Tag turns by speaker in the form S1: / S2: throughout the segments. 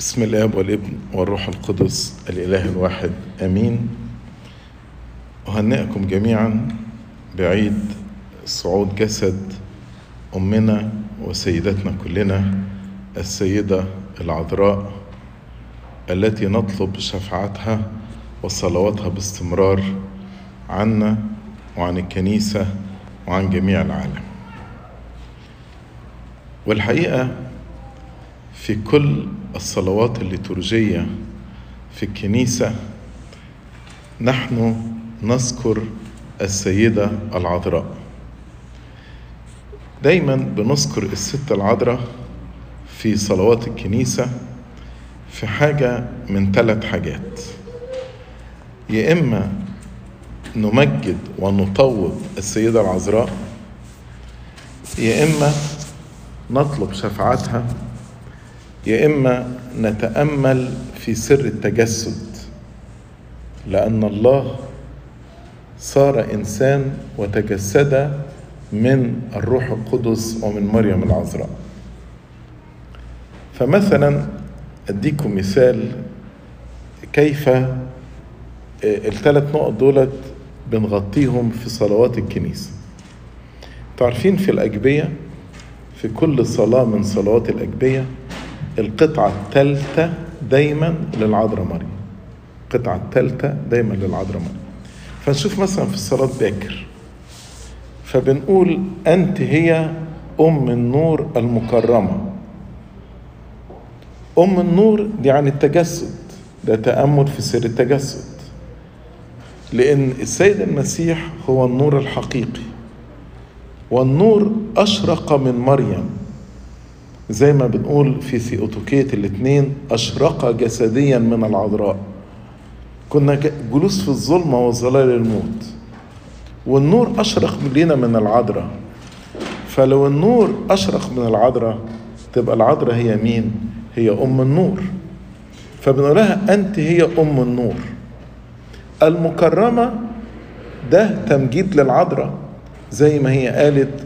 S1: بسم الاب والابن والروح القدس الاله الواحد امين. اهنئكم جميعا بعيد صعود جسد امنا وسيدتنا كلنا السيدة العذراء التي نطلب شفاعتها وصلواتها باستمرار عنا وعن الكنيسة وعن جميع العالم. والحقيقة في كل الصلوات الليتورجية في الكنيسة نحن نذكر السيدة العذراء. دايما بنذكر الست العذراء في صلوات الكنيسة في حاجة من ثلاث حاجات. يا إما نمجد ونطوب السيدة العذراء يا إما نطلب شفاعتها يا إما نتأمل في سر التجسد لأن الله صار إنسان وتجسد من الروح القدس ومن مريم العذراء. فمثلا أديكم مثال كيف الثلاث نقط دولت بنغطيهم في صلوات الكنيسة. تعرفين في الأجبية في كل صلاة من صلوات الأجبية القطعة الثالثة دايما للعذراء مريم القطعة الثالثة دايما للعذراء مريم فنشوف مثلا في الصلاة باكر فبنقول أنت هي أم النور المكرمة. أم النور دي عن التجسد. ده تأمل في سر التجسد. لأن السيد المسيح هو النور الحقيقي. والنور أشرق من مريم. زي ما بنقول في ثيوتوكية الاثنين أشرق جسديا من العذراء. كنا جلوس في الظلمة وظلال الموت. والنور أشرق لنا من العذراء. فلو النور أشرق من العذراء تبقى العذراء هي مين؟ هي أم النور. فبنقول لها أنت هي أم النور. المكرمة ده تمجيد للعذراء زي ما هي قالت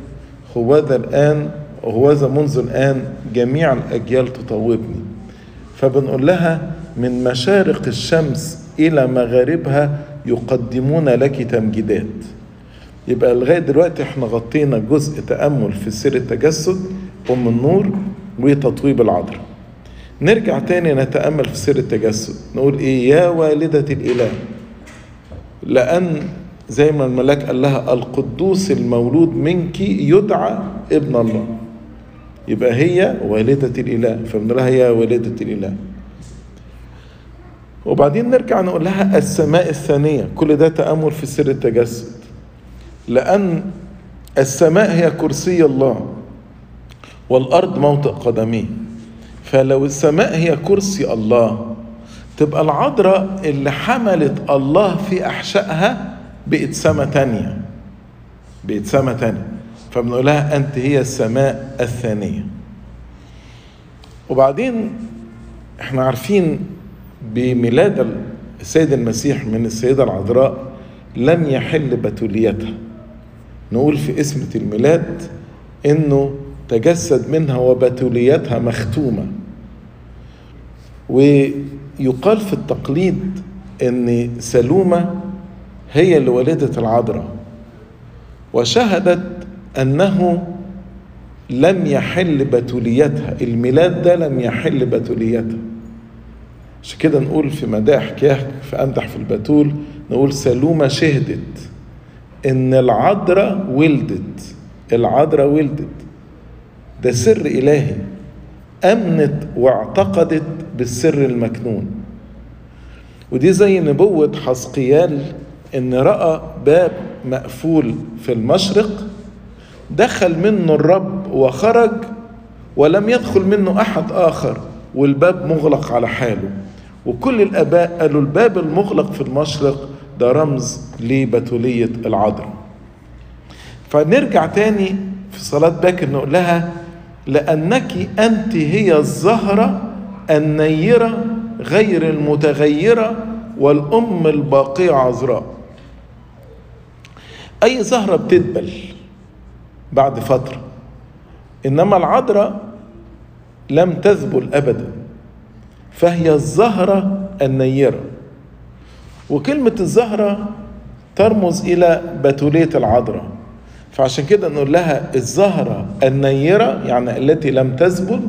S1: هوذا الآن وهوذا منذ الآن جميع الأجيال تطوبني فبنقول لها من مشارق الشمس إلى مغاربها يقدمون لك تمجيدات. يبقى لغاية دلوقتي إحنا غطينا جزء تأمل في سر التجسد أم النور وتطويب العذراء نرجع تاني نتأمل في سر التجسد. نقول إيه؟ يا والدة الإله. لأن زي ما الملاك قال لها القدوس المولود منك يدعى ابن الله. يبقى هي والدة الإله. فبنقول لها هي والدة الإله. وبعدين نرجع نقول لها السماء الثانية. كل ده تأمل في سر التجسد. لأن السماء هي كرسي الله والأرض موطئ قدميه. فلو السماء هي كرسي الله تبقى العذراء اللي حملت الله في أحشائها بقت سما تانية. بقت سما تانية. فبنقول لها أنت هي السماء الثانية. وبعدين إحنا عارفين بميلاد السيد المسيح من السيدة العذراء لم يحل بتوليتها. نقول في اسمة الميلاد إنه تجسد منها وبتوليتها مختومة. ويقال في التقليد إن سلومة هي اللي ولدت العذراء. وشهدت أنه لم يحل بتوليتها الميلاد ده لم يحل بتوليتها. عشان كده نقول في مداح كياك في أمدح في البتول نقول سلومة شهدت إن العذراء ولدت العذراء ولدت. ده سر إلهي. أمنت واعتقدت بالسر المكنون. ودي زي نبوة حسقيال إن رأى باب مقفول في المشرق دخل منه الرب وخرج ولم يدخل منه أحد آخر والباب مغلق على حاله. وكل الآباء قالوا الباب المغلق في المشرق ده رمز لبتولية العذراء فنرجع تاني في صلاة باكر نقول لها لأنك أنت هي الزهرة النيرة غير المتغيرة والأم الباقية عذراء. أي زهرة بتدبل بعد فترة. إنما العذراء لم تذبل أبدا فهي الزهرة النيرة. وكلمة الزهرة ترمز إلى بتولية العذراء فعشان كده نقول لها الزهرة النيرة يعني التي لم تزبل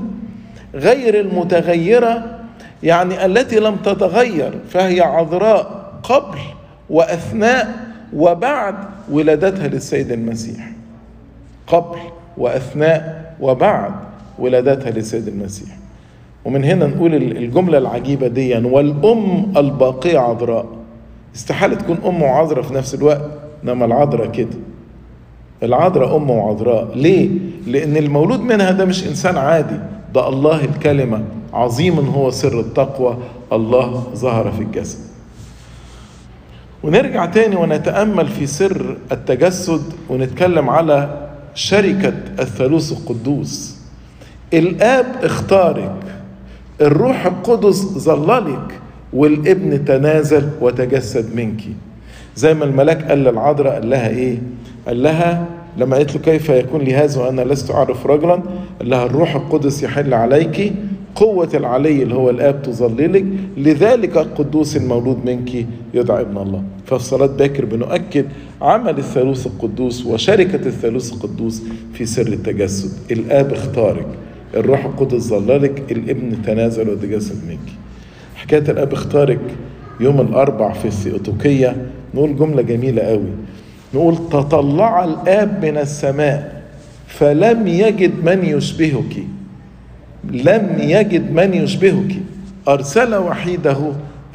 S1: غير المتغيرة يعني التي لم تتغير فهي عذراء قبل وأثناء وبعد ولادتها للسيد المسيح. قبل وأثناء وبعد ولادتها للسيد المسيح. ومن هنا نقول الجملة العجيبة دي والأم الباقية عذراء. استحالة تكون أم وعذراء في نفس الوقت إنما العذراء كده. العذراء أم وعذراء. ليه؟ لأن المولود منها ده مش إنسان عادي. ده الله الكلمة. عظيم هو سر التقوى. الله ظهر في الجسد. ونرجع تاني ونتأمل في سر التجسد ونتكلم على شركة الثالوث القدوس. الآب اختارك الروح القدس ظللك والابن تنازل وتجسد منك. زي ما الملاك قال للعذراء قال لها إيه؟ قال لها لما قالت له كيف يكون لي هذا وأنا لست أعرف رجلا؟ قال لها الروح القدس يحل عليك قوة العلي اللي هو الآب تظللك لذلك القدوس المولود منك يدعى ابن الله. ففي صلاة باكر بنؤكد عمل الثالوث القدوس وشركة الثالوث القدوس في سر التجسد. الآب اختارك الروح القدس ظللك الابن تنازل وتجسد منك. حكاية الأب اختارك يوم الأربع في الثيوتوكية نقول جملة جميلة قوي. نقول تطلع الآب من السماء فلم يجد من يشبهك. لم يجد من يشبهك. أرسل وحيده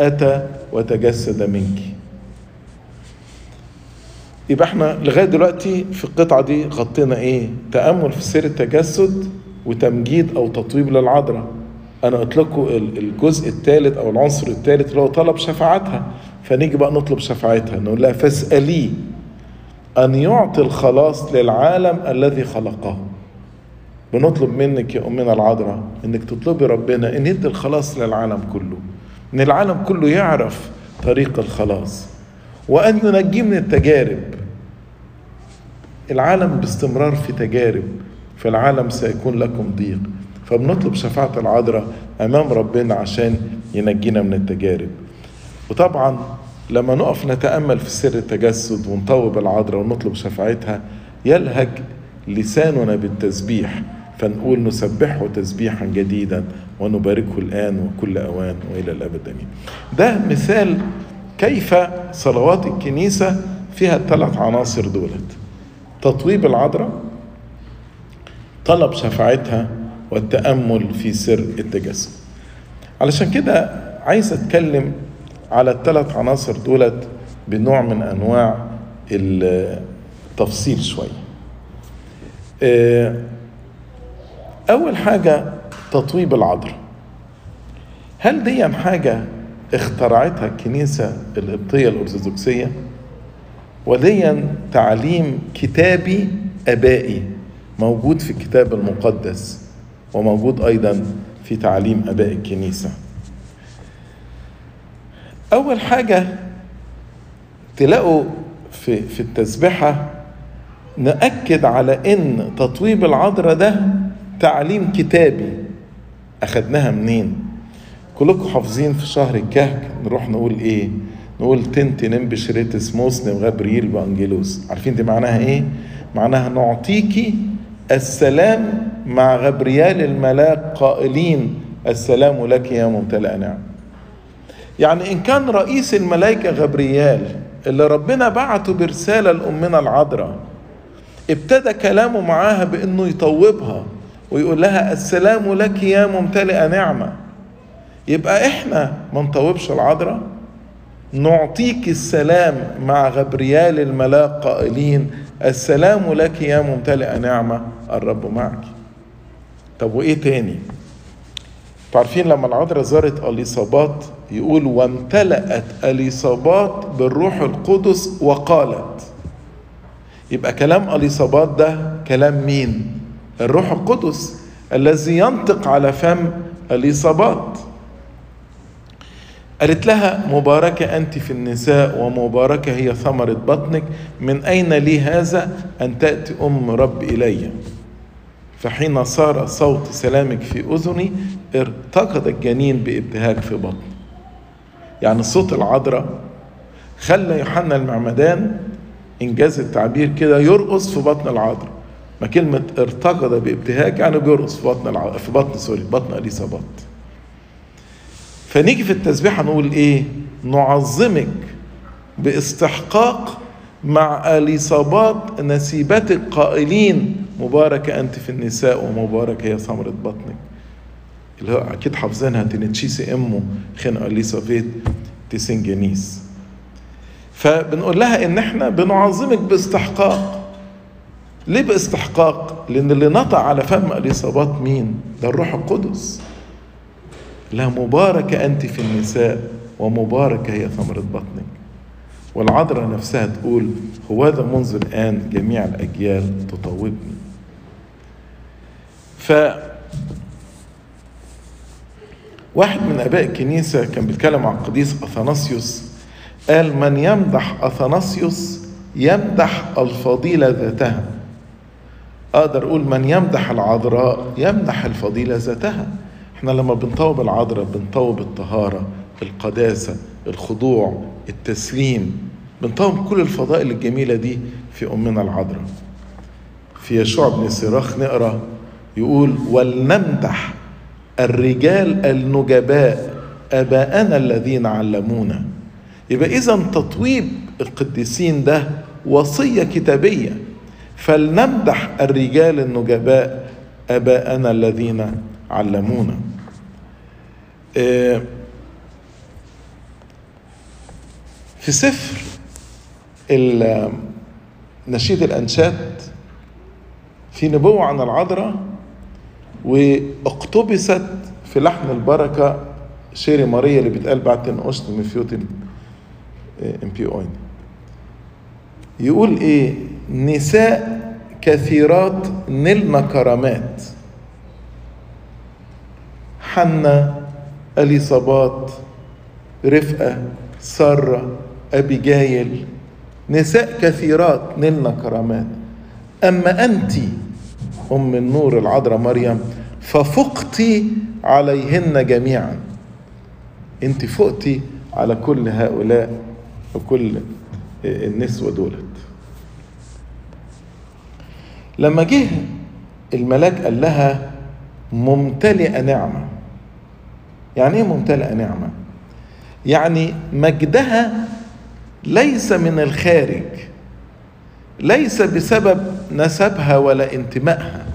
S1: أتى وتجسد منك. يبقى إحنا لغاية دلوقتي في القطعة دي غطينا إيه؟ تأمل في سير التجسد وتمجيد أو تطويب للعذراء. أنا قلت لكم الجزء الثالث أو العنصر الثالث اللي هو طلب شفاعتها. فنيجي بقى نطلب شفاعتها. نقول لها فاسأليه أن يعطي الخلاص للعالم الذي خلقه. بنطلب منك يا أمنا العذراء إنك تطلبي ربنا إن يدي الخلاص للعالم كله إن العالم كله يعرف طريق الخلاص. وأن ينجيه من التجارب. العالم باستمرار في تجارب في العالم سيكون لكم ضيق. فبنطلب شفاعة العذراء أمام ربنا عشان ينجينا من التجارب. وطبعا لما نقف نتأمل في سر التجسد ونطوب العذراء ونطلب شفاعتها يلهج لساننا بالتسبيح. فنقول نسبحه تسبيحا جديدا ونباركه الآن وكل أوان وإلى الأبد. أمين. ده مثال كيف صلوات الكنيسة فيها الثلاث عناصر دولت. تطويب العذراء طلب شفاعتها والتأمل في سر التجسد علشان كده عايز أتكلم على الثلاث عناصر دولت بنوع من أنواع التفصيل شوية أول حاجة تطويب العذراء هل دي حاجة اخترعتها الكنيسة القبطية الأرثوذكسية؟ ودي تعليم كتابي أبائي موجود في الكتاب المقدس وموجود أيضا في تعليم أباء الكنيسة. أول حاجة تلاقوا في في التسبحة نأكد على إن تطويب العذراء ده تعليم كتابي أخدناها منين؟ كلكم حافظين في شهر الكهك نروح نقول إيه؟ نقول تنتي نمبش ريتس موسنم غبريل بانجيلوس عارفين دي معناها إيه؟ معناها نعطيكي السلام مع غبريال الملاك قائلين السلام لك يا ممتلئ نعم يعني إن كان رئيس الملائكة غبريال اللي ربنا بعته برسالة لأمنا العذراء ابتدى كلامه معاها بأنه يطوبها ويقول لها السلام لك يا ممتلئة نعمة. يبقى إحنا ما نطوبش العذراء. نعطيك السلام مع غبريال الملاك قائلين السلام لك يا ممتلئة نعمة الرب معك. طب وإيه تاني؟ عارفين لما العذراء زارت أليصابات يقول وامتلأت أليصابات بالروح القدس وقالت. يبقى كلام أليصابات ده كلام مين؟ الروح القدس الذي ينطق على فم اليصابات قالت لها مباركة أنت في النساء ومباركة هي ثمرة بطنك. من أين لي هذا أن تأتي أم رب إلي؟ فحين صار صوت سلامك في أذني ارتقد الجنين بابتهاج في بطني يعني صوت العذراء خلى يوحنا المعمدان إنجاز التعبير كده يرقص في بطن العذراء. ما كلمة ارتقد بابتهاج يعني بيرقص في بطن. في بطن سوري بطن اليصابات فنيجي في التسبيحة نقول إيه؟ نعظمك باستحقاق مع اليصابات نسيبتك قائلين مباركة أنت في النساء ومباركة هي ثمرة بطنك. اللي هو أكيد حافظينها تنتشيسي أمه خن أليصابيت تسنجنيس فبنقول لها إن إحنا بنعظمك باستحقاق. ليه باستحقاق؟ لأن اللي نطق على فم اليصابات مين؟ ده الروح القدس لا مباركة أنت في النساء ومباركة هي ثمرة بطنك والعذراء نفسها تقول هوذا منذ الآن جميع الأجيال تطوبني ف واحد من آباء الكنيسة كان بيتكلم عن القديس أثناسيوس قال من يمدح أثناسيوس يمدح الفضيلة ذاتها أقدر أقول من يمدح العذراء يمدح الفضيلة ذاتها. إحنا لما بنطوب العذراء بنطوب الطهارة القداسة الخضوع التسليم. بنطوب كل الفضائل الجميلة دي في أمنا العذراء. في يشوع بن سراخ نقرأ يقول ولنمدح الرجال النجباء أباءنا الذين علمونا. يبقى اذا تطويب القديسين ده وصية كتابية. فلنمدح الرجال النجباء أباءنا الذين علمونا. في سفر نشيد الأنشاد في نبوة عن العذراء واقتبست في لحن البركة شيري ماريا اللي بيتقال بعد تنقشت من فيوتن إم بي أوين. يقول إيه؟ نساء كثيرات نلن كرامات حنة اليصابات رفقة سارة أبيجايل نساء كثيرات نلن كرامات أما أنتِ أم النور العذراء مريم ففقتي عليهن جميعا. أنت فقتي على كل هؤلاء وكل النسوة دولت. لما جه الملاك قال لها ممتلئة نعمة. يعني إيه ممتلئة نعمة؟ يعني مجدها ليس من الخارج ليس بسبب نسبها ولا انتمائها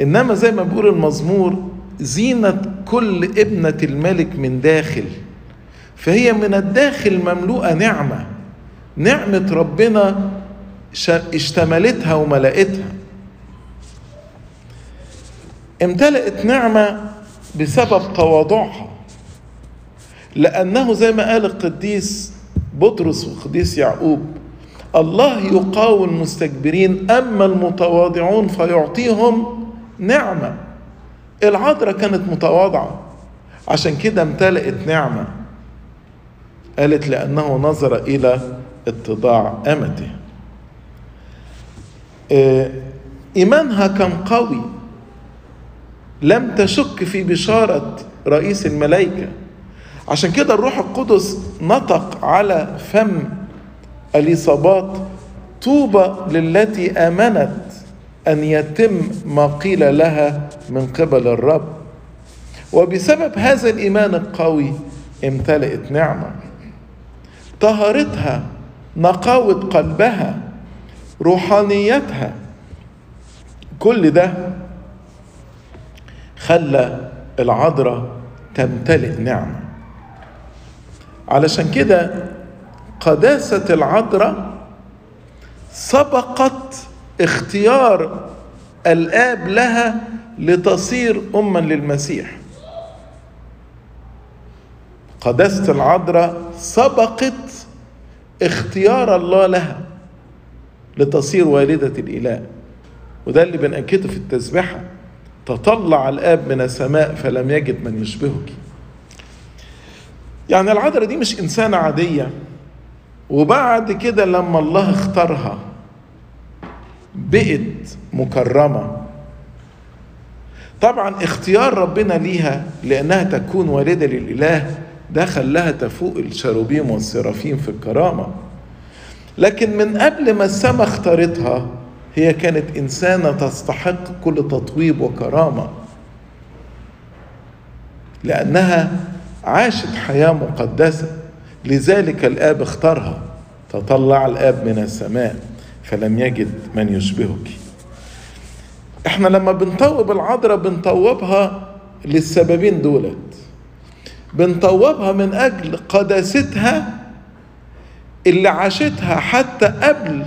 S1: إنما زي ما بيقول المزمور زينة كل ابنة الملك من داخل فهي من الداخل مملوءة نعمة نعمة ربنا اشتملتها وملأتها. امتلأت نعمة بسبب تواضعها. لأنه زي ما قال القديس بطرس والقديس يعقوب الله يقاوم المستكبرين أما المتواضعون فيعطيهم نعمة. العذراء كانت متواضعة. عشان كده امتلأت نعمة. قالت لأنه نظر إلى اتضاع أمته. ايمانها كان قوي. لم تشك في بشارة رئيس الملائكة. عشان كده الروح القدس نطق على فم اليصابات طوبى للتي آمنت أن يتم ما قيل لها من قبل الرب. وبسبب هذا الإيمان القوي امتلأت نعمة. طهارتها نقاوه قلبها روحانيتها. كل ده خلى العذراء تمتلئ نعمة. علشان كده قداسة العذراء سبقت اختيار الآب لها لتصير أما للمسيح. قداسة العذراء سبقت اختيار الله لها. لتصير والدة الإله. وده اللي بنأكده في التسبحة تطلع الآب من السماء فلم يجد من يشبهك. يعني العذراء دي مش إنسانة عادية. وبعد كده لما الله اختارها بقت مكرمة. طبعا اختيار ربنا ليها لأنها تكون والدة للإله ده خلاها تفوق الشروبيم والسرافيم في الكرامة. لكن من قبل ما السماء اختارتها هي كانت إنسانة تستحق كل تطويب وكرامة. لأنها عاشت حياة مقدسة. لذلك الآب اختارها. تطلع الآب من السماء فلم يجد من يشبهك. إحنا لما بنطوب العذراء بنطوبها للسببين دولت. بنطوبها من أجل قداستها اللي عاشتها حتى قبل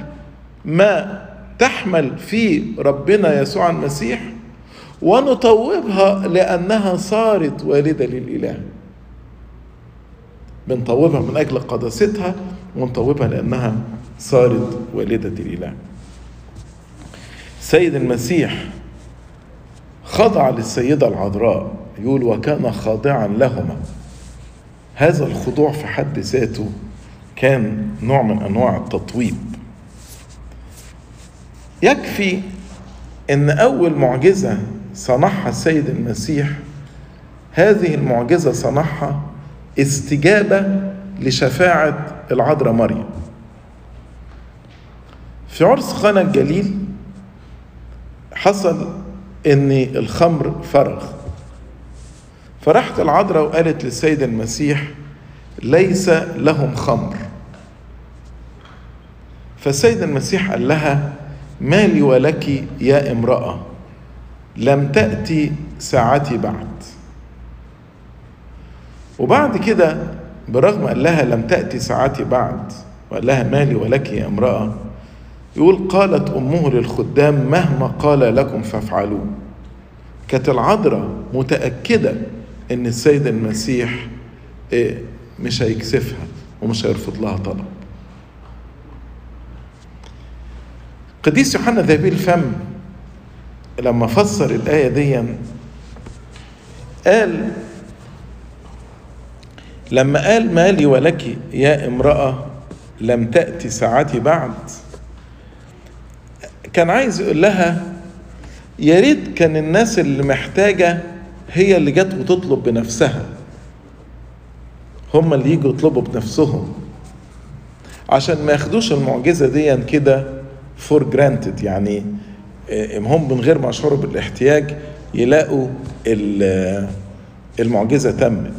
S1: ما تحمل في ربنا يسوع المسيح ونطوبها لأنها صارت والدة للإله. بنطوبها من أجل قداستها ونطوبها لأنها صارت والدة الاله سيد المسيح خضع للسيدة العذراء يقول وكان خاضعا لهما. هذا الخضوع في حد ذاته كان نوع من أنواع التطويب. يكفي إن أول معجزة صنعها السيد المسيح هذه المعجزة صنعها استجابة لشفاعة العذراء مريم. في عرس قنا الجليل حصل إن الخمر فرغ. فراحت العذراء وقالت للسيد المسيح ليس لهم خمر. فالسيد المسيح قال لها ما لي ولك يا امرأة؟ لم تأتي ساعتي بعد. وبعد كده برغم قال لها لم تأتي ساعتي بعد؟ وقال لها ما لي ولك يا امرأة؟ يقول قالت أمه للخدام مهما قال لكم فافعلوه. كانت العذراء متأكدة إن السيد المسيح مش هيكسفها ومش هيرفض لها طلب. قديس يوحنا ذهبي الفم لما فسر الآية دي قال لما قال مالي ولك يا امرأة لم تأتي ساعتي بعد. كان عايز يقول لها يا ريت كان الناس اللي محتاجة هي اللي جت وتطلب بنفسها. هم اللي يجوا يطلبوا بنفسهم. عشان ما ياخدوش المعجزة دي كده for granted يعني هم من غير ما يشعروا بالاحتياج يلاقوا المعجزة تمت.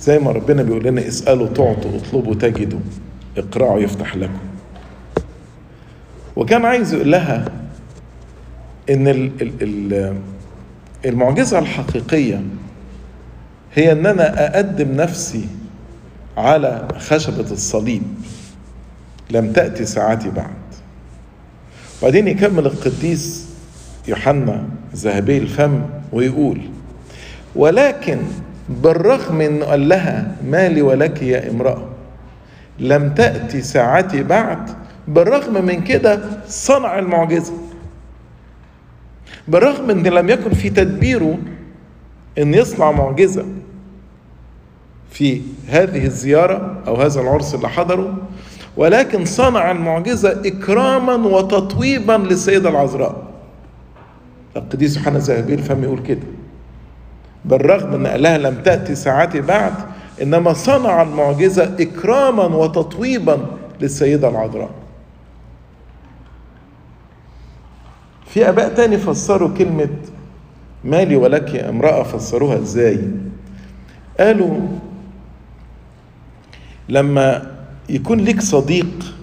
S1: زي ما ربنا بيقول لنا اسألوا تعطوا اطلبوا تجدوا اقرعوا يفتح لكم. وكان عايز يقول لها إن المعجزة الحقيقية هي إن أنا أقدم نفسي على خشبة الصليب. لم تأتي ساعتي بعد. وبعدين يكمل القديس يوحنا ذهبي الفم ويقول ولكن بالرغم إنه قال لها مالي ولك يا امرأة لم تأتي ساعتي بعد بالرغم من كده صنع المعجزة. بالرغم إن لم يكن في تدبيره إن يصنع معجزة في هذه الزيارة أو هذا العرس اللي حضره ولكن صنع المعجزة إكراما وتطويبا للسيدة العذراء. القديس يوحنا الذهبي الفم يقول كده. بالرغم ان قال لها لم تأتي ساعتي بعد إنما صنع المعجزة إكراما وتطويبا للسيدة العذراء. في آباء تاني فسروا كلمة مالي ولك يا امرأة فسروها إزاي؟ قالوا لما يكون ليك صديق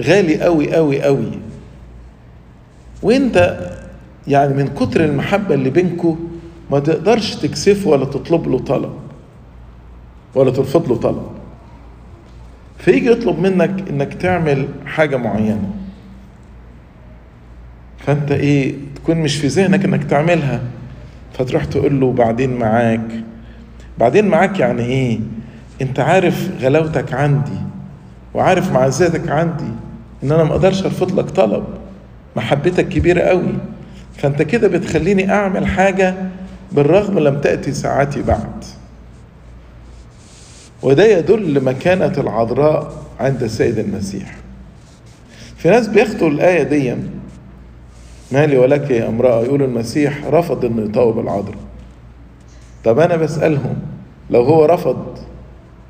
S1: غالي قوي قوي قوي وإنت يعني من كتر المحبة اللي بينكو ما تقدرش تكسفه ولا تطلب له طلب ولا ترفض له طلب. فيجي يطلب منك إنك تعمل حاجة معينة. فأنت إيه تكون مش في ذهنك إنك تعملها. فتروح تقول له بعدين معاك. بعدين معاك يعني إيه؟ أنت عارف غلاوتك عندي. وعارف معزتك عندي إن أنا ما أقدرش أرفض لك طلب محبتك كبيرة قوي فأنت كده بتخليني أعمل حاجة بالرغم لم تأتي ساعتي بعد. وده يدل مكانه العذراء عند السيد المسيح. في ناس بياخدوا الآية دي مالي ولك يا امرأة يقول المسيح رفض إنه يطوب العذراء. طب أنا بسألهم لو هو رفض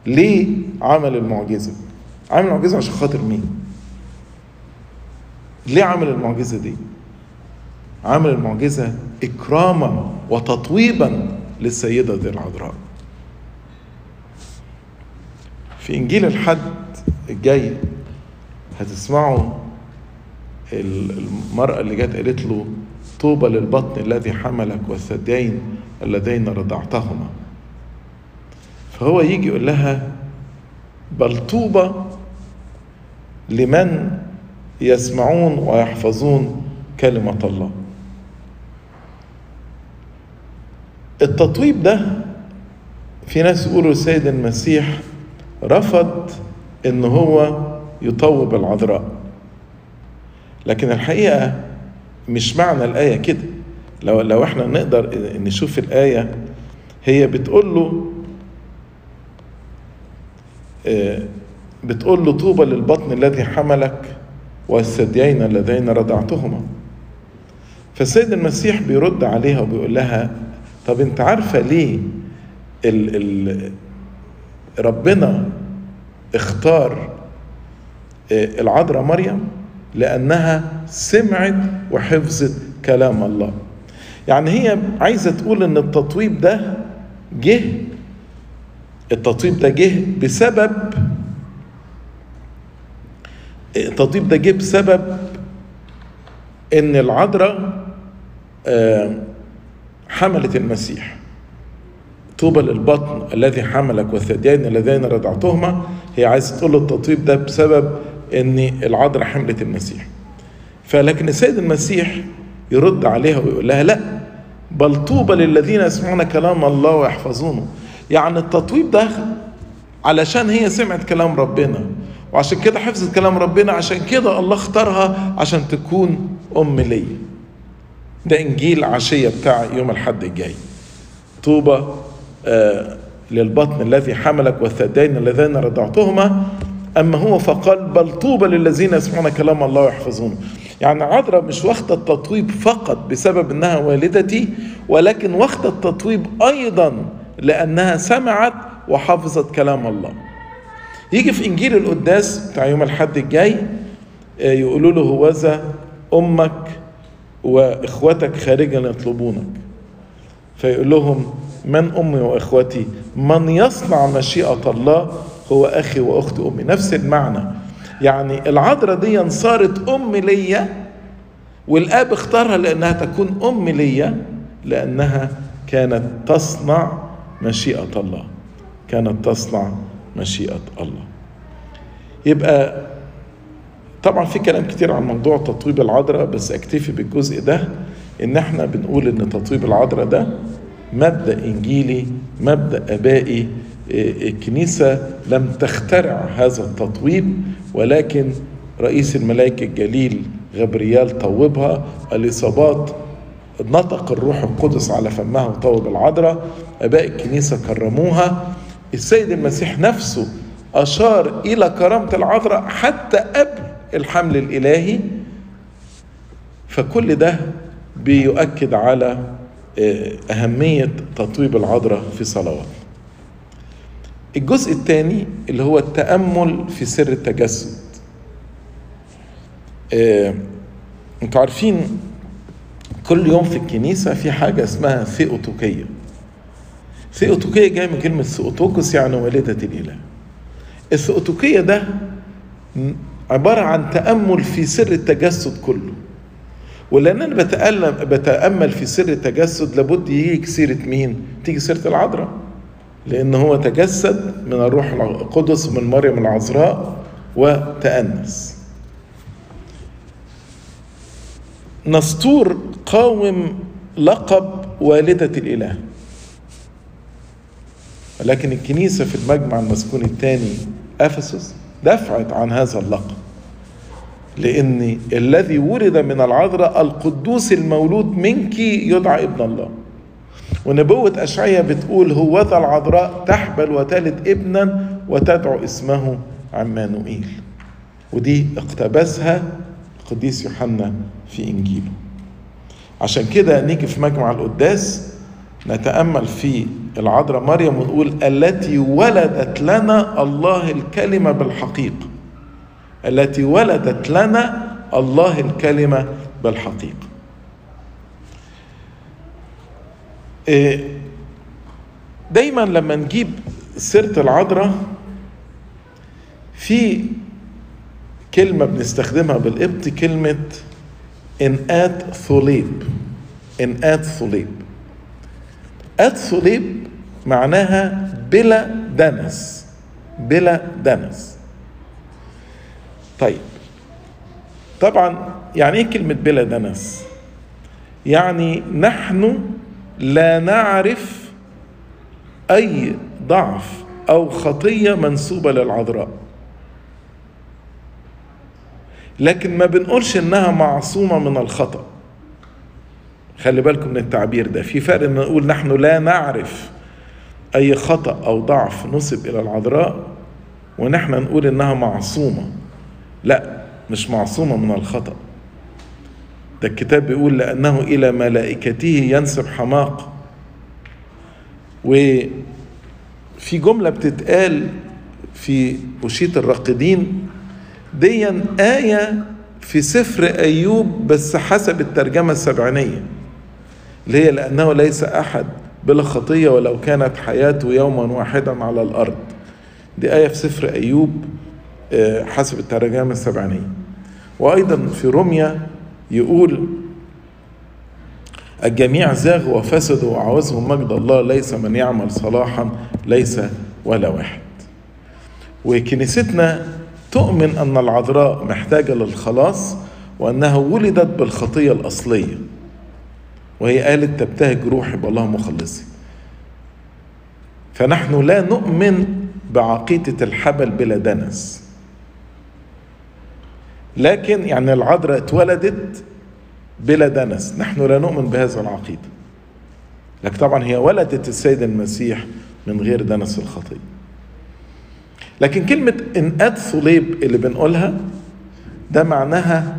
S1: ليه عمل المعجزة؟ عمل المعجزة عشان خاطر مين؟ ليه عمل المعجزة دي؟ عمل المعجزة إكراما وتطويبا للسيدة ذي العذراء. في إنجيل الحد الجاي هتسمعوا المرأة اللي جت قالت له طوبى للبطن الذي حملك والثديين اللذين رضعتهما. فهو يجي يقول لها بل طوبى لمن يسمعون ويحفظون كلمة الله. التطويب ده في ناس يقولوا السيد المسيح رفض إن هو يطوب العذراء. لكن الحقيقة مش معنى الآية كده. لو لو إحنا نقدر نشوف الآية هي بتقول له بتقول له طوبى للبطن الذي حملك والثديين اللذين رضعتهما. فالسيد المسيح بيرد عليها وبيقول لها طب انت عارفة ليه ال ال ربنا اختار العذراء مريم؟ لأنها سمعت وحفظت كلام الله. يعني هي عايزة تقول إن التطويب ده جه التطويب ده جه بسبب التطويب ده جه بسبب إن العذراء حملت المسيح. طوبى للبطن الذي حملك والثديين اللذين رضعتهما. هي عايزة تقول التطويب ده بسبب إن العذراء حملت المسيح. فلكن السيد المسيح يرد عليها ويقول لها لا بل طوبى للذين يسمعون كلام الله ويحفظونه. يعني التطويب ده علشان هي سمعت كلام ربنا. وعشان كده حفظت كلام ربنا عشان كده الله اختارها عشان تكون أم ليا ده إنجيل عشية بتاع يوم الحد الجاي. طوبى آه للبطن الذي حملك والثديين اللذين رضعتهما أما هو فقال بل طوبى للذين يسمعون كلام الله ويحفظونه يعني عذراء مش واخده التطويب فقط بسبب إنها والدتي ولكن واخده التطويب أيضا لأنها سمعت وحفظت كلام الله. يجي في إنجيل القداس بتاع يوم الحد الجاي يقولوا له هوذا أمك وإخوتك خارجا يطلبونك. فيقول لهم من أمي وإخوتي؟ من يصنع مشيئة الله هو أخي وأخت أمي. نفس المعنى. يعني العذراء دي صارت ام ليا والآب اختارها لأنها تكون ام ليا لأنها كانت تصنع مشيئة الله. كانت تصنع مشيئة الله. يبقى طبعا في كلام كتير عن موضوع تطويب العذراء بس أكتفي بالجزء ده إن إحنا بنقول إن تطويب العذراء ده مبدأ إنجيلي مبدأ أبائي الكنيسه لم تخترع هذا التطويب ولكن رئيس الملائكة الجليل غبريال طوبها الإصابات نطق الروح القدس على فمها وطوب العذراء أباء الكنيسه كرموها السيد المسيح نفسه أشار إلى كرامة العذراء حتى قبل الحمل الإلهي فكل ده بيؤكد على أهمية تطويب العذراء في صلوات. الجزء الثاني اللي هو التأمل في سر التجسد. أنتوا عارفين كل يوم في الكنيسة في حاجة اسمها ثيوتوكية ثيوتوكية جاية من كلمة ثيوتوكس يعني والدة الإله. الثيوتوكية ده عبارة عن تأمل في سر التجسد كله. ولأن أنا بتألم بتأمل في سر التجسد لابد يجي سيرة مين؟ تيجي سيرة العذراء. لأن هو تجسد من الروح القدس من مريم العذراء وتأنس. نسطور قاوم لقب والدة الإله. ولكن الكنيسة في المجمع المسكون الثاني أفسس دفعت عن هذا اللقب. لأن الذي ولد من العذراء القدوس المولود منك يدعى ابن الله. ونبوة أشعية بتقول هوذا العذراء تحبل وتلد ابنا وتدعو اسمه عمانوئيل. ودي اقتبسها القديس يوحنا في إنجيله. عشان كده نيجي في مجمع القداس نتأمل في العذراء. مريم ونقول التي ولدت لنا الله الكلمة بالحقيقة. التي ولدت لنا الله الكلمة بالحقيقة. إيه، دايما لما نجيب سيرة العذراء في كلمة بنستخدمها بالقبط كلمة إنقات ثوليب إنقات ثوليب ثوليب معناها بلا دنس بلا دنس. طيب. طبعا يعني إيه كلمة بلا دنس؟ يعني نحن لا نعرف أي ضعف أو خطية منسوبة للعذراء. لكن ما بنقولش إنها معصومة من الخطأ. خلي بالكم من التعبير ده. في فرق إن نقول نحن لا نعرف أي خطأ أو ضعف نسب إلى العذراء ونحن نقول إنها معصومة. لا مش معصومة من الخطأ. ده الكتاب بيقول لأنه إلى ملائكته ينسب حماقة وفي جملة بتتقال في أشية الراقدين دي آية في سفر أيوب بس حسب الترجمة السبعينية. اللي هي لأنه ليس أحد بلا خطية ولو كانت حياته يوما واحدا على الأرض. دي آية في سفر أيوب آه، حسب الترجمة السبعينية. وأيضا في روميا يقول الجميع زاغوا وفسدوا وعوزهم مجد الله ليس من يعمل صلاحا ليس ولا واحد. وكنيستنا تؤمن أن العذراء محتاجة للخلاص وأنها ولدت بالخطية الأصلية. وهي قالت تبتهج روحي بالله مخلصي. فنحن لا نؤمن بعقيدة الحبل بلا دنس. لكن يعني العذراء اتولدت بلا دنس. نحن لا نؤمن بهذا العقيدة. لكن طبعا هي ولدت السيد المسيح من غير دنس الخطية لكن كلمة إنقاذ صليب اللي بنقولها ده معناها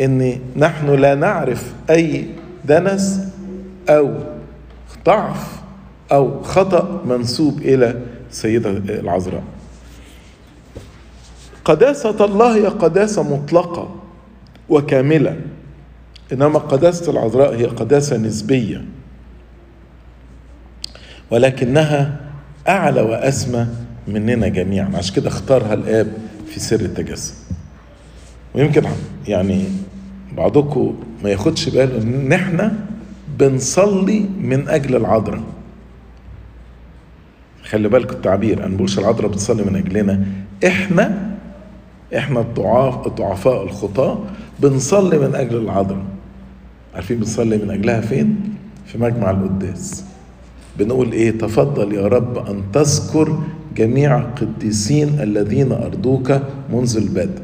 S1: إن نحن لا نعرف أي دنس أو ضعف أو خطأ منسوب إلى السيده العذراء. قداسة الله هي قداسة مطلقة وكاملة إنما قداسة العذراء هي قداسة نسبية ولكنها أعلى وأسمى مننا جميعا. عشان كده اختارها الآب في سر التجسد ويمكن يعني بعضكم ما ياخدش باله إن إحنا بنصلي من أجل العذراء. خلي بالكم التعبير أنا بقولش العذراء بتصلي من أجلنا. إحنا إحنا الضعاف الضعفاء الخطاة بنصلي من أجل العذراء. عارفين بنصلي من أجلها فين؟ في مجمع القداس. بنقول إيه؟ تفضل يا رب أن تذكر جميع القديسين الذين أرضوك منذ البدء.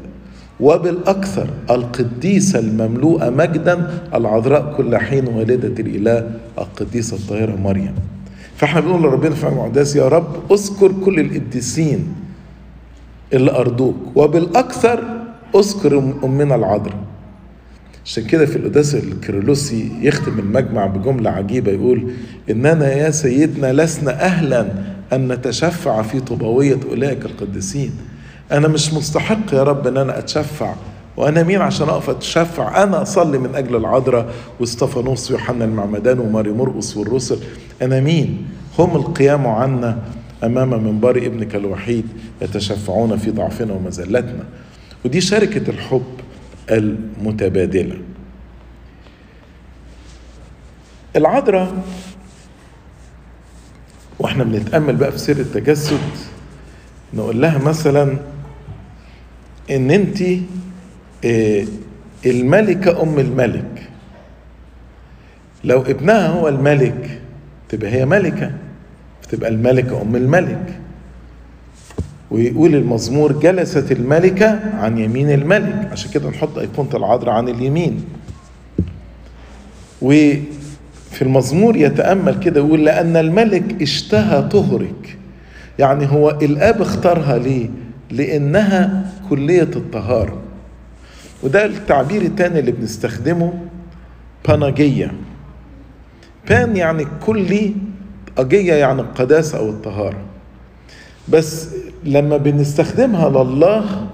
S1: وبالأكثر القديسة المملوءة مجدا العذراء كل حين والدة الإله القديسة الطاهرة مريم. فإحنا بنقول لربنا في المقدس يا رب اذكر كل القديسين اللي أرضوك وبالأكثر اذكر أمنا العذراء. عشان كده في القداس الكيرلسي يختم المجمع بجملة عجيبة يقول إننا يا سيدنا لسنا أهلا أن نتشفع في طوبوية أولئك القديسين أنا مش مستحق يا رب إن أنا أتشفع وأنا مين عشان أقف أتشفع؟ أنا أصلي من أجل العذراء واستفانوس ويوحنا المعمدان وماري مرقس والرسل. أنا مين؟ هم القيام عنا أمام منبر ابنك الوحيد يتشفعون في ضعفنا ومذلتنا. ودي شركة الحب المتبادلة. العذراء وإحنا بنتأمل بقى في سير التجسد نقول لها مثلا إن أنت الملكة أم الملك. لو ابنها هو الملك تبقى هي ملكة تبقى الملكة أم الملك. ويقول المزمور جلست الملكة عن يمين الملك. عشان كده نحط أيقونة العذراء عن اليمين. وفي المزمور يتأمل كده يقول لأن الملك اشتهى طهرك. يعني هو الآب اختارها ليه؟ لأنها كلية الطهارة. وده التعبير الثاني اللي بنستخدمه باناجية بان يعني كلي أجية يعني القداسة أو الطهارة. بس لما بنستخدمها لله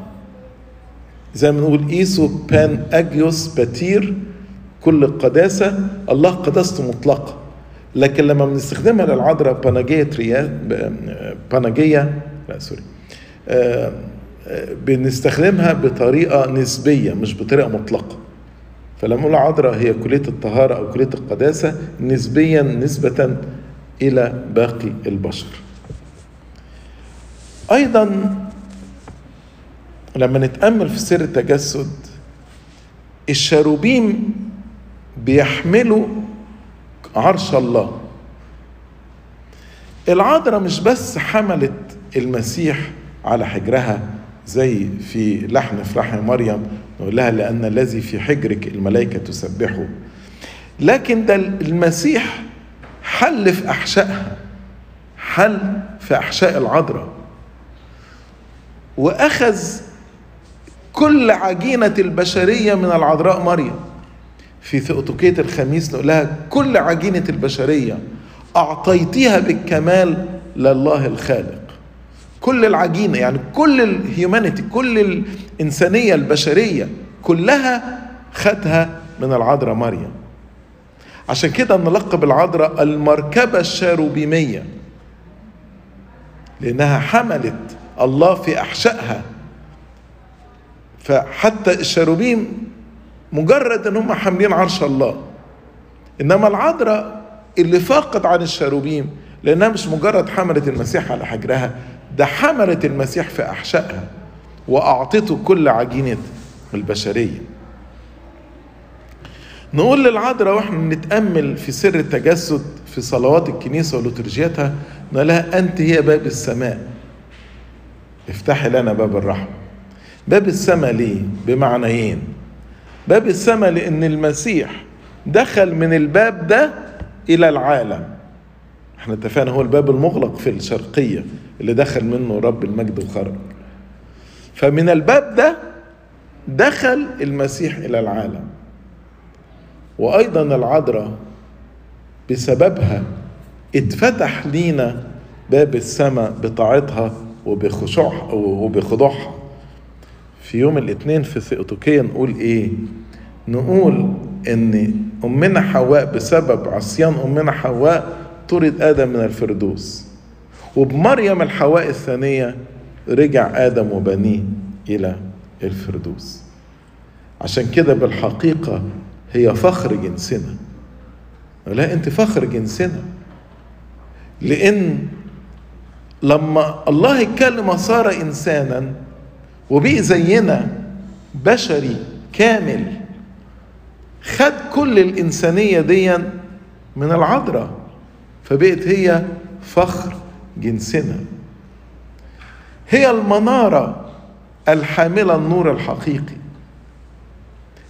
S1: زي ما نقول إيسو بان اجيوس باتير كل القداسة الله قداسته مطلقة. لكن لما بنستخدمها للعذراء باناجية ريا باناجية لا سوري آه بنستخدمها بطريقة نسبية مش بطريقة مطلقة. فلما نقول عذراء هي كلية الطهارة أو كلية القداسة نسبيا نسبة إلى باقي البشر. أيضا لما نتأمل في سر التجسد الشاروبيم بيحملوا عرش الله. العذراء مش بس حملت المسيح على حجرها زي في لحن افرح مريم نقول لها لأن الذي في حجرك الملائكة تسبحه. لكن ده المسيح حل في أحشائها حل في أحشاء العذراء. وأخذ كل عجينة البشرية من العذراء مريم. في ثؤتكية الخميس نقول لها كل عجينة البشرية أعطيتيها بالكمال لله الخالق. كل العجينة يعني كل الهيومانيتي كل الإنسانية البشرية كلها خدها من العذراء مريم. عشان كده نلقب العذراء المركبة الشاروبيمية. لأنها حملت الله في أحشائها. فحتى الشاروبيم مجرد إن هم حاملين عرش الله. إنما العذراء اللي فاقد عن الشاروبيم لأنها مش مجرد حملت المسيح على حجرها ده حملت المسيح في أحشائها وأعطته كل عجينة البشرية. نقول للعذراء وإحنا نتامل في سر التجسد في صلوات الكنيسة ولترجيتها نقول لها أنت هي باب السماء. افتحي لنا باب الرحمة. باب السماء ليه؟ بمعنيين. باب السماء لأن المسيح دخل من الباب ده إلى العالم. إحنا اتفقنا هو الباب المغلق في الشرقية. اللي دخل منه رب المجد وخرج. فمن الباب ده دخل المسيح إلى العالم. وأيضا العذراء بسببها اتفتح لينا باب السماء بطاعتها وبخشوعها وبخضوعها. في يوم الاثنين في ثيوتوكية نقول إيه؟ نقول إن أمنا حواء بسبب عصيان أمنا حواء طرد آدم من الفردوس. وبمريم الحواء الثانية رجع آدم وبنيه إلى الفردوس. عشان كده بالحقيقة هي فخر جنسنا. لا أنت فخر جنسنا. لأن لما الله اتكلم صار إنسانا وبقي زينا بشري كامل خد كل الإنسانية دي من العذراء فبقت هي فخر. جنسنا. هي المنارة الحاملة النور الحقيقي.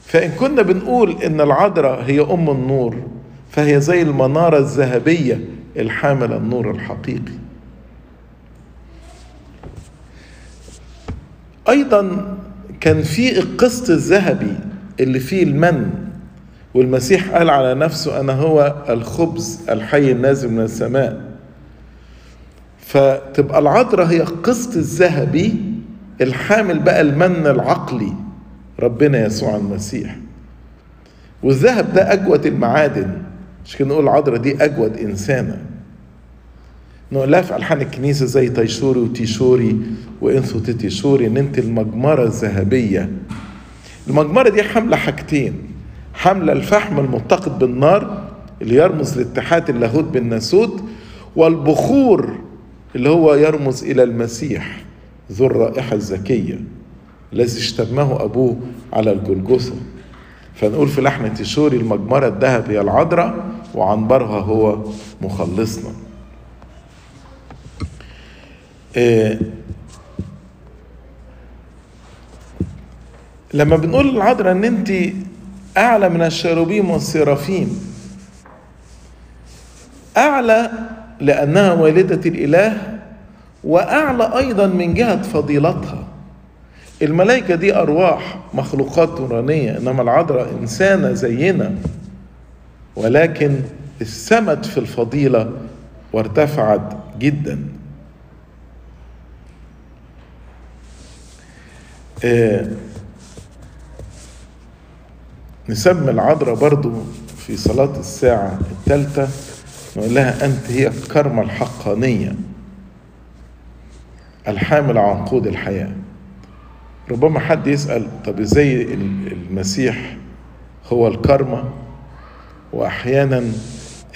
S1: فإن كنا بنقول إن العذراء هي أم النور فهي زي المنارة الذهبية الحاملة النور الحقيقي. أيضا كان في القسط الذهبي اللي فيه المن والمسيح قال على نفسه أنا هو الخبز الحي النازل من السماء. فتبقى العذراء هي القسط الذهبي الحامل بقى المن العقلي ربنا يسوع المسيح. والذهب ده أجود المعادن. مش كده نقول العذراء دي أجود انسانه نقولها في ألحان الكنيسة زي تيشوري وتيشوري وانثو تيشوري إن أنت المجمرة الذهبية. المجمرة دي حاملة حاجتين. حاملة الفحم المتقد بالنار اللي يرمز لاتحاد اللاهوت بالناسوت والبخور اللي هو يرمز إلى المسيح ذو الرائحة الزكية الذي اشتمه أبوه على الجلجثة. فنقول في لحن تيشوري المجمرة الذهب هي العذراء وعنبرها هو مخلصنا. إيه لما بنقول للعذراء إن أنت أعلى من الشيروبيم والسرافيم أعلى لأنها والدة الإله وأعلى أيضا من جهة فضيلتها. الملائكة دي أرواح مخلوقات نورانيه إنما العذراء انسانه زينا. ولكن السمت في الفضيلة وارتفعت جدا. آه نسمي العذراء برضو في صلاة الساعة الثالثة. نقول لها أنت هي الكرمة الحقانية الحامل عنقود الحياة. ربما حد يسأل طب إزاي المسيح هو الكرمة؟ وأحيانا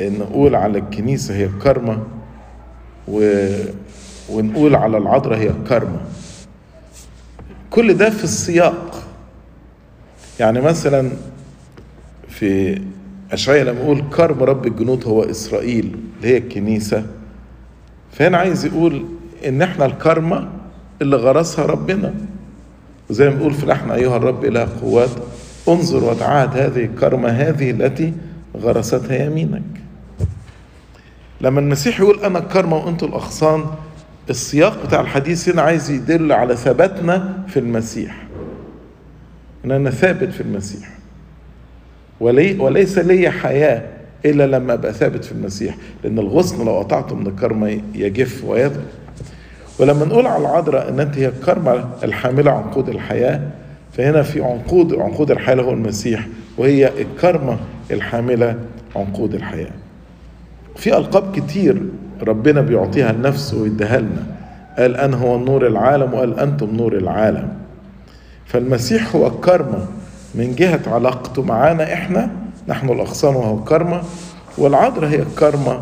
S1: نقول على الكنيسة هي الكرمة و... ونقول على العذراء هي الكرمة كل ده في السياق. يعني مثلا في أشعياء لما يقول كرم رب الجنود هو إسرائيل اللي هي الكنيسة. فهنا عايز يقول إن إحنا الكرمة اللي غرسها ربنا. وزي ما بيقول في أيها الرب إله قوات انظر وتعهد هذه الكرمة هذه التي غرستها يمينك. لما المسيح يقول أنا الكرمة وأنتم الأغصان السياق بتاع الحديث هنا عايز يدل على ثباتنا في المسيح. إن أنا ثابت في المسيح. ولي وليس لي حياة إلا لما أبقى ثابت في المسيح لأن الغصن لو قطعته من الكرمه يجف ويذهب ولما نقول على العذراء إن أنت هي الكرمه الحاملة عنقود الحياة فهنا في عنقود عنقود الحياة هو المسيح وهي الكرمه الحاملة عنقود الحياة. في ألقاب كتير ربنا بيعطيها لنفسه ويديها لنا. قال أنا هو النور العالم وقال أنتم نور العالم. فالمسيح هو الكرمة من جهة علاقته معانا إحنا نحن الأغصان وهو الكرمة والعذراء هي الكرمة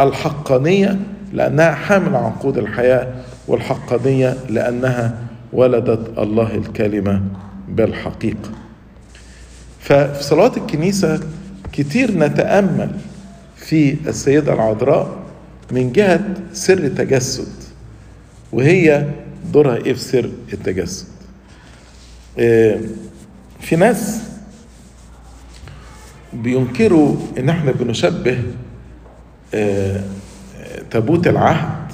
S1: الحقانية لأنها حامل عنقود الحياة والحقانية لأنها ولدت الله الكلمة بالحقيقة. ففي صلاة الكنيسة كتير نتأمل في السيدة العذراء من جهة سر التجسد وهي دورها إيه في سر التجسد؟ في ناس بينكروا إن إحنا بنشبه تابوت العهد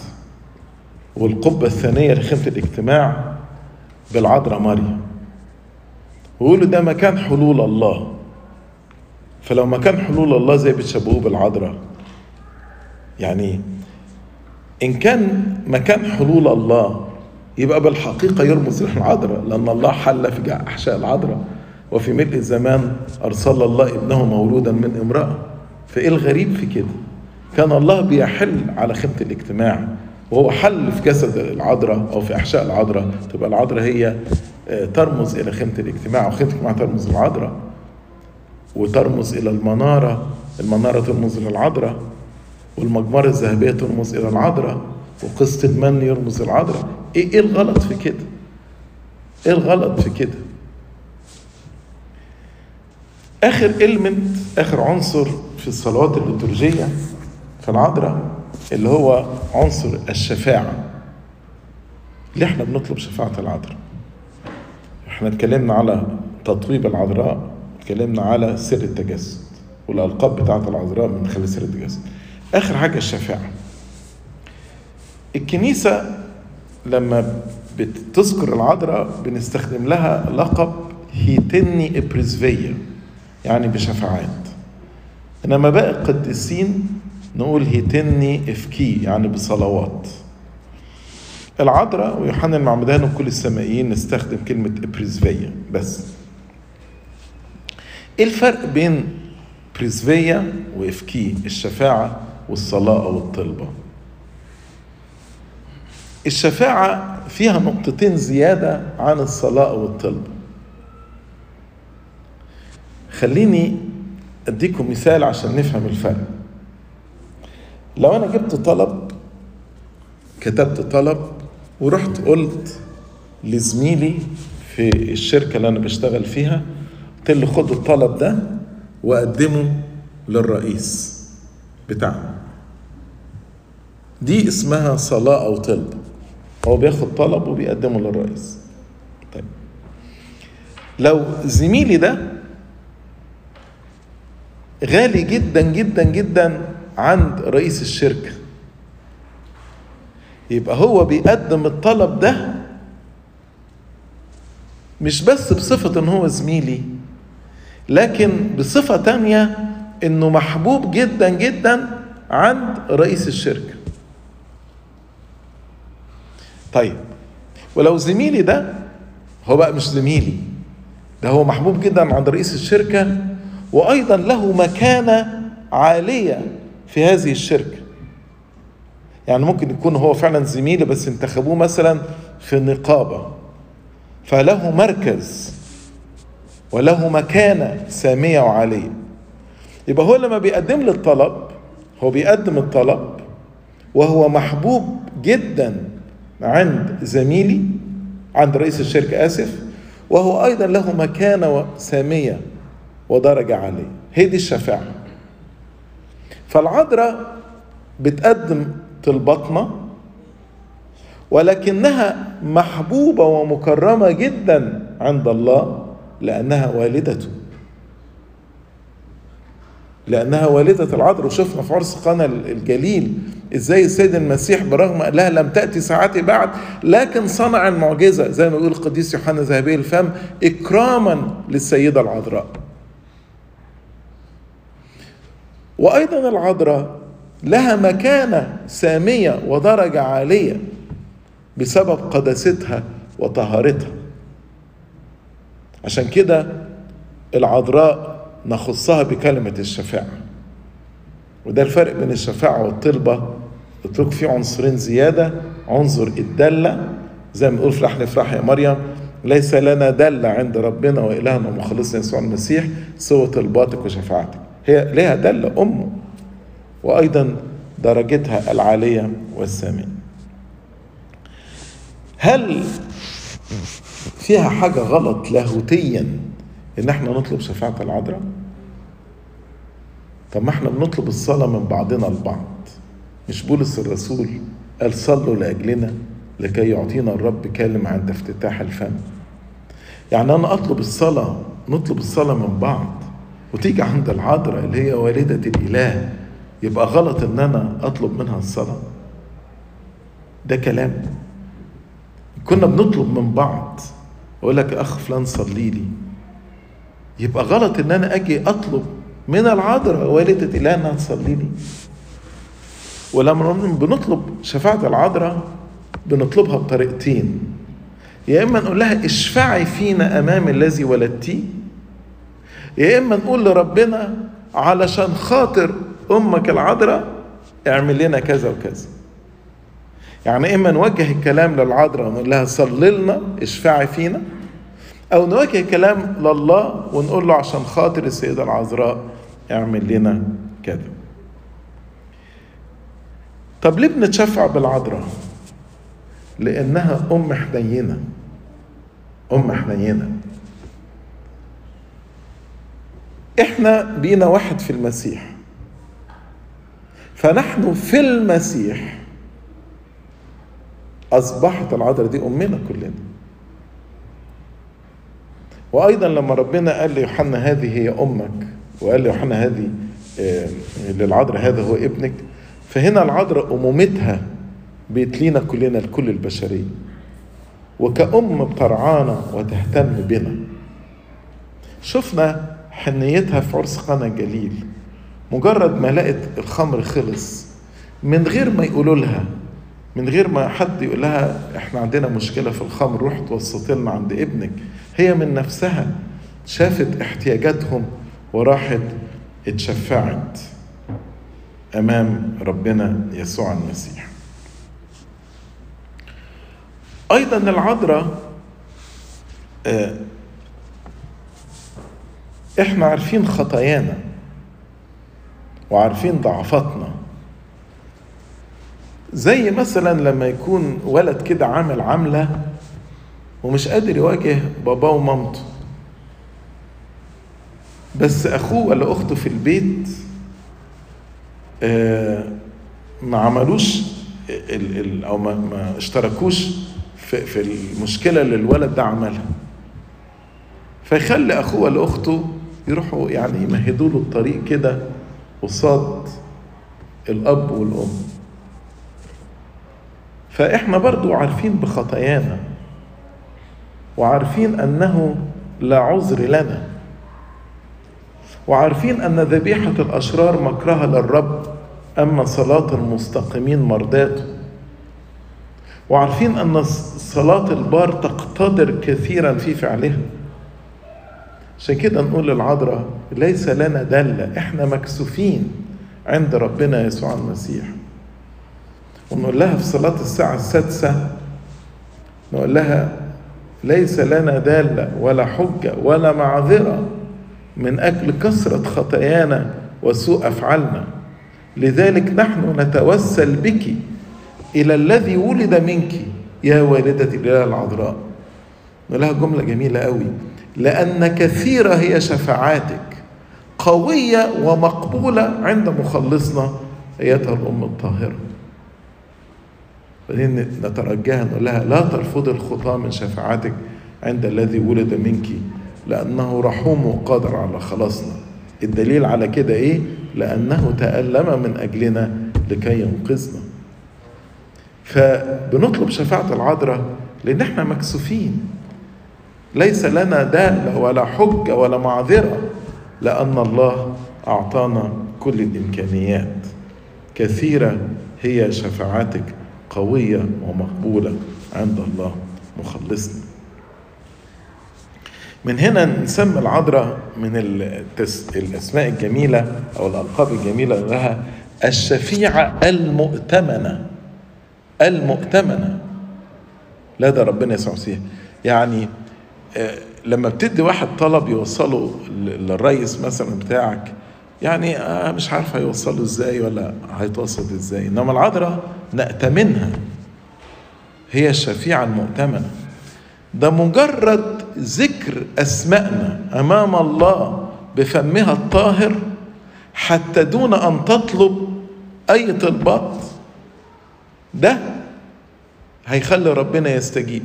S1: والقبة الثانية لخيمة الاجتماع بالعذراء مريم ويقولوا ده مكان حلول الله. فلو مكان حلول الله زي بتشبهوه بالعذراء. يعني إن كان مكان حلول الله يبقى بالحقيقة يرمز للعذراء لأن الله حل في أحشاء العذراء. وفي ملء الزمان أرسل الله ابنه مولودا من امرأة. فإيه الغريب في كده؟ كان الله بيحل على خيمة الاجتماع وهو حل في جسد العذراء أو في أحشاء العذراء تبقى العذراء هي ترمز إلى خيمة الاجتماع وخيمة الاجتماع ترمز للعذراء وترمز إلى المنارة. المنارة ترمز للعذراء والمجمرة الذهبية ترمز إلى العذراء وقصة المن يرمز العذراء إيه, إيه الغلط في كده؟ إيه الغلط في كده؟ آخر إلمنت آخر عنصر في الصلوات الليتورجية في العذراء اللي هو عنصر الشفاعة. ليه إحنا بنطلب شفاعة العذراء؟ إحنا اتكلمنا على تطويب العذراء اتكلمنا على سر التجسد والألقاب بتاعة العذراء من خلال سر التجسد. آخر حاجة الشفاعة. الكنيسة لما بتذكر العذراء بنستخدم لها لقب هيتني إبريزفية. يعني بشفاعات. إنما باقي القديسين نقول هيتني إفكي يعني بصلوات. العذراء ويوحنا المعمدان وكل السمائيين نستخدم كلمة إبريزفية بس. إيه الفرق بين بريزفية وإفكي؟ الشفاعة والصلاة أو الطلبة الشفاعة فيها نقطتين زيادة عن الصلاة أو الطلبة خليني أديكم مثال عشان نفهم الفرق. لو أنا جبت طلب كتبت طلب ورحت قلت لزميلي في الشركة اللي أنا بشتغل فيها قلت له خد الطلب ده وقدمه للرئيس بتاعنا. دي اسمها صلاة أو طلب. هو بياخد طلب وبيقدمه للرئيس. طيب. لو زميلي ده غالي جدا جدا جدا عند رئيس الشركة. يبقى هو بيقدم الطلب ده مش بس بصفة إن هو زميلي لكن بصفة تانية إنه محبوب جدا جدا عند رئيس الشركة. طيب ولو زميلي ده هو بقى مش زميلي ده هو محبوب جدا عند رئيس الشركة وأيضا له مكانة عالية في هذه الشركة يعني ممكن يكون هو فعلا زميلي بس انتخبوه مثلا في نقابه فله مركز وله مكانة سامية وعالية. يبقى هو لما بيقدم لي الطلب هو بيقدم الطلب وهو محبوب جدا عند زميلي عند رئيس الشركة آسف وهو أيضا له مكانة سامية ودرجة عالية هي دي الشفاعة. فالعذراء بتقدم طلباتنا ولكنها محبوبة ومكرمة جدا عند الله لأنها والدته لأنها والدة العذراء وشفنا في عرس قنا الجليل إزاي السيد المسيح برغم لها لم تأتي ساعتي بعد لكن صنع المعجزة. زي ما يقول القديس يوحنا ذهبي الفم إكراما للسيدة العذراء. وأيضا العذراء لها مكانة سامية ودرجة عالية بسبب قداستها وطهارتها. عشان كده العذراء نخصها بكلمة الشفاعة. وده الفرق بين الشفاعة والطلبة. اترك فيه عنصرين زيادة. عنصر الدلة. زي ما نقول في لحن افرح يا مريم ليس لنا دلة عند ربنا وإلهنا ومخلصنا يسوع المسيح سوى طلباتك وشفاعتك. هي لها دلة أمه وأيضا درجتها العالية والسامية هل فيها حاجة غلط لاهوتيا إن إحنا نطلب شفاعة العذراء؟ طب ما إحنا بنطلب الصلاة من بعضنا البعض مش بولس الرسول قال صلوا لأجلنا لكي يعطينا الرب كلمة عند افتتاح الفم. يعني أنا أطلب الصلاة نطلب الصلاة من بعض. وتيجي عند العذراء اللي هي والدة الإله يبقى غلط إن أنا أطلب منها الصلاة. ده كلام. كنا بنطلب من بعض أقول لك أخ فلان صلي لي. يبقى غلط إن أنا أجي أطلب من العذراء والدة إله إنها تصلي لي. ولما بنطلب شفاعة العذراء بنطلبها بطريقتين. يا إما نقول لها اشفعي فينا أمام الذي ولدتيه يا إما نقول لربنا علشان خاطر أمك العذراء اعمل لنا كذا وكذا. يعني إما نوجه الكلام للعذراء ونقول لها صلي لنا اشفعي فينا أو نوجه كلام لله ونقول له عشان خاطر السيدة العذراء اعمل لنا كذا. طب ليه بنتشفع بالعذراء؟ لأنها أم حنينة. أم حنينة. إحنا بينا واحد في المسيح. فنحن في المسيح. أصبحت العذراء دي أمنا كلنا. وأيضا لما ربنا قال ليوحنا هذه هي أمك وقال ليوحنا هذه للعذراء هذا هو ابنك فهنا العذراء أمومتها بتلينا كلنا لكل البشرية وكأم بترعانا وتهتم بنا. شفنا حنيتها في عرس قنا الجليل مجرد ما لقت الخمر خلص من غير ما يقولوا لها من غير ما حد يقول لها إحنا عندنا مشكلة في الخمر روح توسط لنا عند ابنك. هي من نفسها شافت احتياجاتهم وراحت اتشفعت أمام ربنا يسوع المسيح. أيضا العذراء إحنا عارفين خطايانا وعارفين ضعفاتنا. زي مثلا لما يكون ولد كده عامل عامله ومش قادر يواجه باباه ومامته. بس أخوه ولا أخته في البيت ما عملوش أو ما, اشتركوش في, المشكلة اللي الولد ده عملها. فيخلي أخوه ولا أخته يروحوا يعني يمهدوا له الطريق كده قصاد الأب والأم. فإحنا برضو عارفين بخطايانا وعارفين أنه لا عذر لنا وعارفين أن ذبيحة الأشرار مكرهة للرب أما صلاة المستقيمين مرضاته. وعارفين أن صلاة البار تقتدر كثيرا في فعلها. عشان كده نقول للعذراء ليس لنا دلة إحنا مكسوفين عند ربنا يسوع المسيح. ونقول لها في صلاة الساعة السادسة نقول لها ليس لنا دالة ولا حجة ولا معذرة من أجل كثرة خطايانا وسوء أفعالنا. لذلك نحن نتوسل بك إلى الذي ولد منك يا والدة الإله العذراء. نقول لها جملة جميلة قوي. لأن كثيرة هي شفاعاتك قوية ومقبولة عند مخلصنا أيتها الأم الطاهرة. بعدين نترجاها نقول لها لا ترفضي الخطاة من شفاعتك عند الذي ولد منك لأنه رحوم وقادر على خلاصنا. الدليل على كده إيه؟ لأنه تألم من أجلنا لكي ينقذنا. فبنطلب شفاعة العذراء لأن إحنا مكسوفين. ليس لنا دالة ولا حجة ولا معذرة لأن الله أعطانا كل الإمكانيات. كثيرة هي شفاعتك قوية ومقبولة عند الله. مخلصنا. من هنا نسمي العذراء من التس... الأسماء الجميلة أو الألقاب الجميلة لها الشفيعة المؤتمنة. المؤتمنة. لدى ربنا يسوع يعني لما بتدي واحد طلب يوصله للرئيس مثلا بتاعك يعني آه مش عارف هيوصله إزاي ولا هيتوصل إزاي إنما العذراء نأتمنها هي الشفيعة المؤتمنة. ده مجرد ذكر أسمائنا أمام الله بفمها الطاهر حتى دون أن تطلب أي طلبات. ده هيخلي ربنا يستجيب.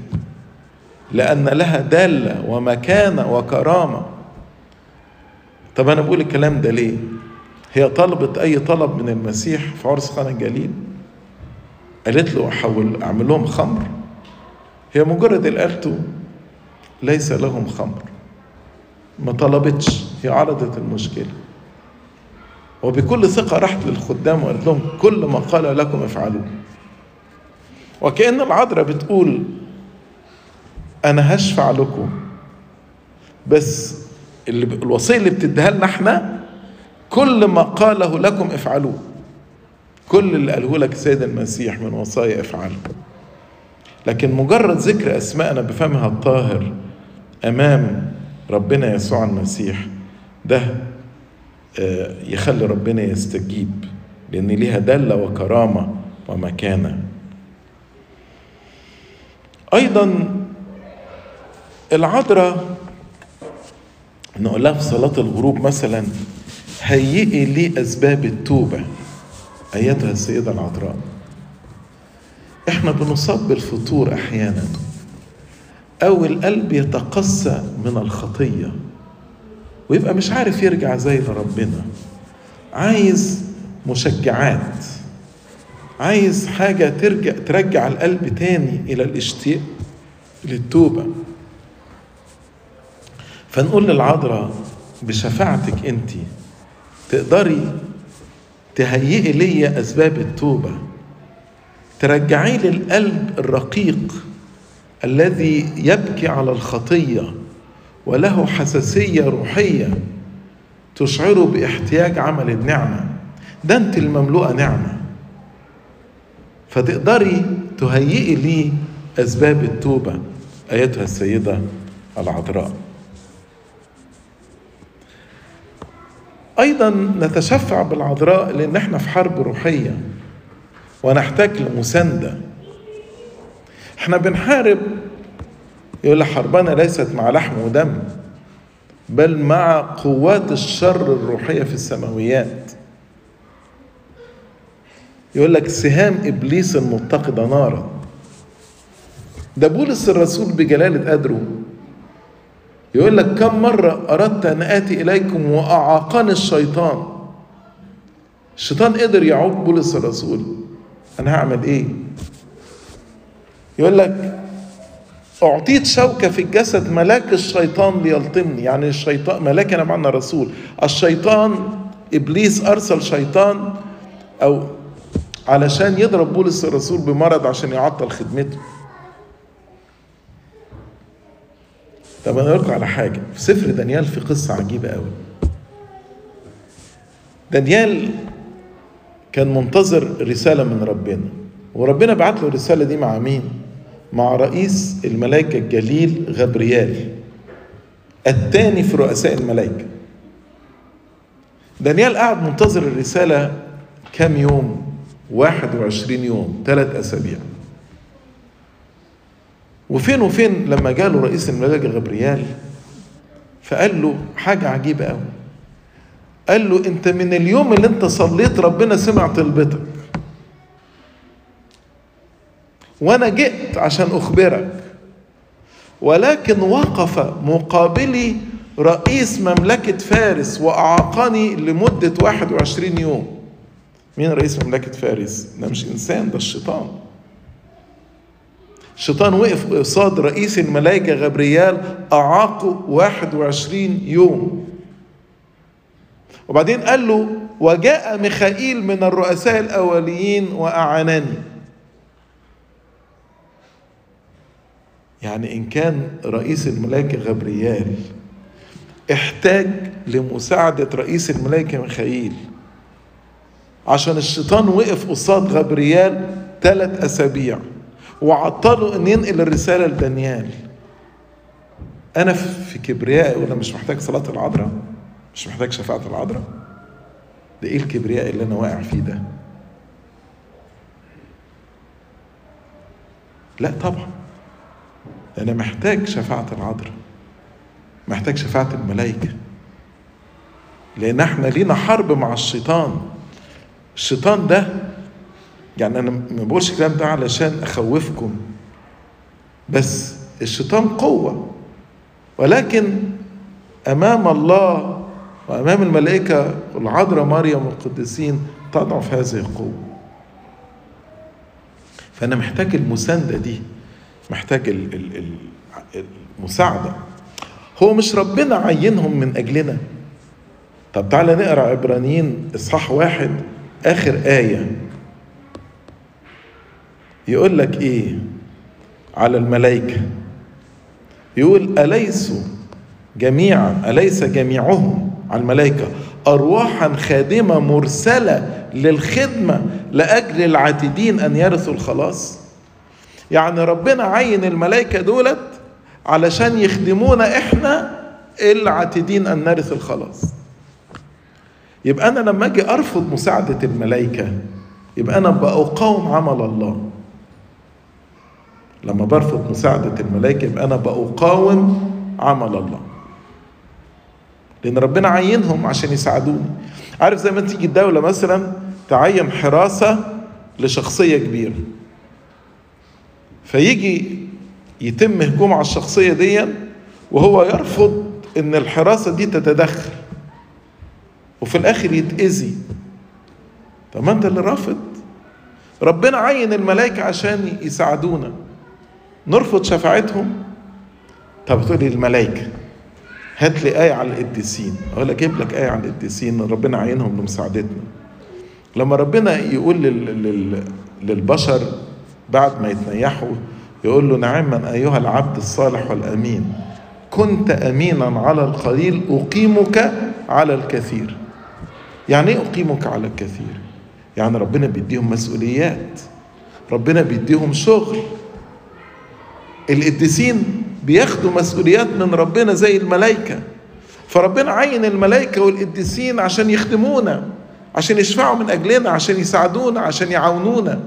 S1: لأن لها دالة ومكانة وكرامة. طب أنا بقول الكلام ده ليه؟ هي طلبت أي طلب من المسيح في عرس خان الجليل؟ قالت له أحول أعمل لهم خمر. هي مجرد اللي قالته ليس لهم خمر. ما طلبتش هي عرضت المشكلة. وبكل ثقة راحت للخدام وقالت لهم كل ما قال لكم افعلوه. وكأن العذراء بتقول أنا هشفع لكم. بس اللي الوصية اللي بتديها لنا إحنا كل ما قاله لكم افعلوه. كل اللي قاله لك السيد المسيح من وصايا افعله. لكن مجرد ذكر أسمائنا بفمها الطاهر أمام ربنا يسوع المسيح ده يخلي ربنا يستجيب لأن ليها دلة وكرامة ومكانة. أيضا العذراء نقول لها في صلاة الغروب مثلا هيئي لي أسباب التوبة. أيتها السيدة العذراء إحنا بنصاب بالفتور أحيانا. أو القلب يتقسى من الخطية. ويبقى مش عارف يرجع زي لربنا عايز مشجعات. عايز حاجة ترجع ترجع القلب تاني إلى الاشتياق للتوبة. فنقول للعذراء بشفاعتك أنت تقدري تهيئي لي أسباب التوبة. ترجعي لي القلب الرقيق الذي يبكي على الخطية وله حساسية روحية تشعره باحتياج عمل النعمة. ده أنت المملوءة نعمة. فتقدري تهيئي لي أسباب التوبة أيتها السيدة العذراء. أيضا نتشفع بالعذراء لأن إحنا في حرب روحية ونحتاج لمساندة. إحنا بنحارب يقول لك حربنا ليست مع لحم ودم بل مع قوات الشر الروحية في السماويات. يقول لك سهام إبليس المتقده نارا. ده بولس الرسول بجلالة قدره يقول لك كم مرة أردت أن آتي إليكم وأعاقني الشيطان؟ الشيطان قدر يعوق بولس الرسول. أنا هعمل إيه؟ يقول لك أعطيت شوكة في الجسد ملاك الشيطان ليلطمني. يعني الشيطان ملاك أنا معنى رسول. الشيطان إبليس أرسل شيطان أو علشان يضرب بولس الرسول بمرض عشان يعطل خدمته. طب أنا أقول على حاجة. في سفر دانيال في قصة عجيبة قوي دانيال كان منتظر رسالة من ربنا. وربنا بعت له الرسالة دي مع مين؟ مع رئيس الملائكة الجليل غبريال. الثاني في رؤساء الملائكة. دانيال قعد منتظر الرسالة كام يوم؟ 21 يوم ثلاث أسابيع. وفين وفين لما جاله رئيس الملائكه غبريال فقال له حاجة عجيبة قوي قال له أنت من اليوم اللي أنت صليت ربنا سمع طلبتك. وأنا جئت عشان أخبرك. ولكن وقف مقابلي رئيس مملكة فارس وأعاقني لمدة 21 يوم. مين رئيس مملكة فارس؟ ده مش إنسان ده الشيطان. الشيطان وقف قصاد رئيس الملائكة غبريال أعاقه 21 يوم. وبعدين قال له وجاء ميخائيل من الرؤساء الأوليين وأعانني. يعني إن كان رئيس الملائكة غبريال احتاج لمساعدة رئيس الملائكة ميخائيل. عشان الشيطان وقف قصاد غبريال ثلاث أسابيع. وعطله ان ينقل الرساله لدانيال. أنا في كبريائي ولا مش محتاج صلاه العذراء مش محتاج شفاعه العذراء. ده إيه الكبرياء اللي أنا واقع فيه ده؟ لا طبعا. أنا محتاج شفاعه العذراء محتاج شفاعه الملائكة. لأن إحنا لينا حرب مع الشيطان. الشيطان ده يعني أنا ما بقولش الكلام ده علشان أخوفكم بس الشيطان قوة. ولكن أمام الله وأمام الملائكة العذراء مريم والقديسين تضعف هذه القوة. فأنا محتاج المساندة دي محتاج المساعدة. هو مش ربنا عينهم من أجلنا؟ طب تعالى نقرأ عبرانيين إصحاح واحد آخر آية. يقول لك إيه؟ على الملائكة. يقول اليسوا جميعا؟ أليس جميعهم؟ على الملائكة. ارواحا خادمة مرسلة للخدمة لأجل العاتدين أن يرثوا الخلاص. يعني ربنا عين الملائكة دولت علشان يخدمونا إحنا العاتدين أن نرث الخلاص. يبقى أنا لما أجي أرفض مساعدة الملائكة يبقى أنا بقاوم عمل الله. لما برفض مساعدة الملائكة يبقى أنا بقاوم عمل الله. لأن ربنا عينهم عشان يساعدوني. عارف زي ما تيجي الدولة مثلا تعين حراسة لشخصية كبيرة. فيجي يتم هجوم على الشخصية دي وهو يرفض إن الحراسة دي تتدخل. وفي الآخر يتأذي. طب ما أنت اللي رافض. ربنا عين الملائكة عشان يساعدونا. نرفض شفاعتهم. طب تقول لي الملائكة هات لي آية على القديسين. أقول لك أجيب لك آية على القديسين ربنا عينهم لمساعدتنا. لما ربنا يقول لل... لل... للبشر بعد ما يتنيحوا يقول له نعما أيها العبد الصالح والأمين كنت أمينا على القليل أقيمك على الكثير. يعني إيه أقيمك على الكثير؟ يعني ربنا بيديهم مسؤوليات ربنا بيديهم شغل القديسين بياخدوا مسؤوليات من ربنا زي الملائكة. فربنا عين الملائكة والقديسين عشان يخدمونا عشان يشفعوا من أجلنا عشان يساعدونا عشان يعاونونا.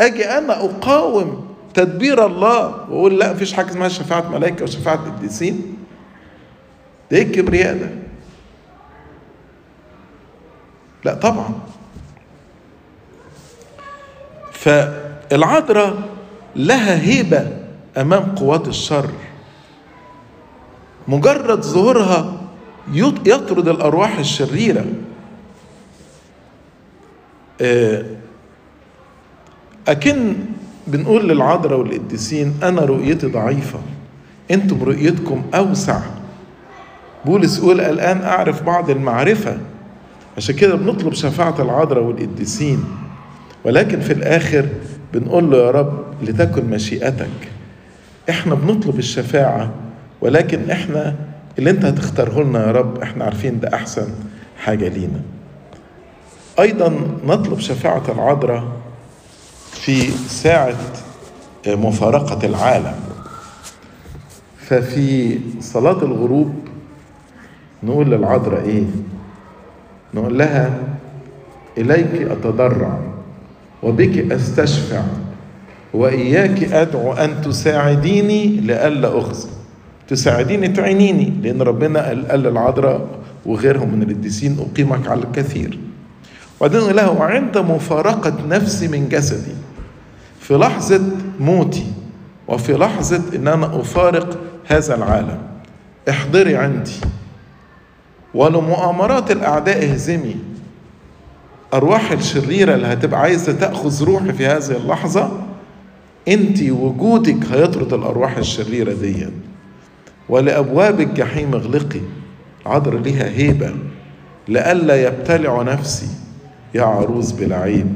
S1: أجي أنا أقاوم تدبير الله وأقول لا مفيش حاجة اسمها شفاعة ملائكة وشفاعة قديسين. ده إيه الكبرياء ده؟ لا طبعا. فالعذراء لها هيبة أمام قوات الشر. مجرد ظهورها يطرد الأرواح الشريرة. أكن بنقول للعذراء والقديسين أنا رؤيتي ضعيفة. أنتم رؤيتكم أوسع. بولس يقول الآن أعرف بعض المعرفة. عشان كده بنطلب شفاعة العذراء والقديسين. ولكن في الآخر بنقول له يا رب لتكن مشيئتك. إحنا بنطلب الشفاعة ولكن إحنا اللي أنت هتختاره لنا يا رب إحنا عارفين ده أحسن حاجة لينا. أيضا نطلب شفاعة العذراء في ساعة مفارقة العالم. ففي صلاة الغروب نقول للعذراء إيه؟ نقول لها إليك أتضرع وبك أستشفع. وإياك أدعو أن تساعديني لئلا اخزى تساعديني تعينيني لأن ربنا قال للعذراء وغيرهم من القديسين أقيمك على الكثير. وبعدين قال لها وعند مفارقة نفسي من جسدي في لحظة موتي وفي لحظة إن أنا أفارق هذا العالم احضري عندي. ولمؤامرات الأعداء اهزمي. أرواح الشريرة اللي هتبقى عايزة تأخذ روحي في هذه اللحظة انت وجودك هيطرد الأرواح الشريرة دي. ولأبواب الجحيم اغلقي. العذر ليها هيبة. لئلا يبتلع نفسي. يا عروس بلا عيب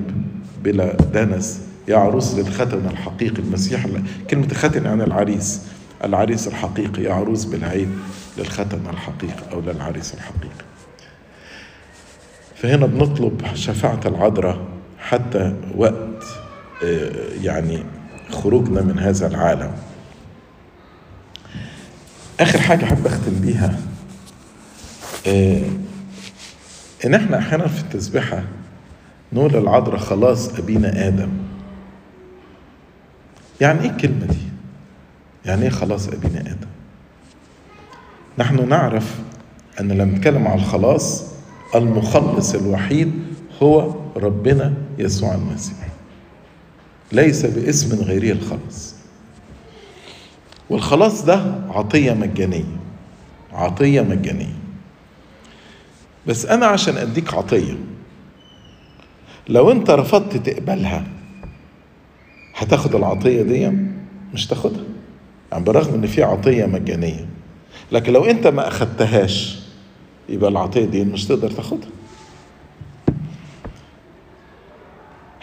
S1: بلا دنس. يا عروس للختن الحقيقي. المسيح كلمة ختن عن العريس. العريس الحقيقي. يا عروس بلا عيب للختن الحقيقي أو للعريس الحقيقي. فهنا بنطلب شفاعة العذراء حتى وقت يعني خروجنا من هذا العالم آخر حاجة أحب أختم بيها إن إحنا أحيانا في التسبيحة نقول للعذراء خلاص أبينا آدم يعني إيه الكلمة دي؟ يعني إيه خلاص أبينا آدم؟ نحن نعرف أن لما نتكلم على الخلاص المخلص الوحيد هو ربنا يسوع المسيح ليس باسم غيره الخلاص. والخلاص ده عطية مجانية عطية مجانية. بس أنا عشان أديك عطية لو أنت رفضت تقبلها هتاخد العطية دي؟ مش تاخدها. يعني برغم إن في عطية مجانية لكن لو أنت ما أخدتهاش يبقى العطية دي مش تقدر تاخدها.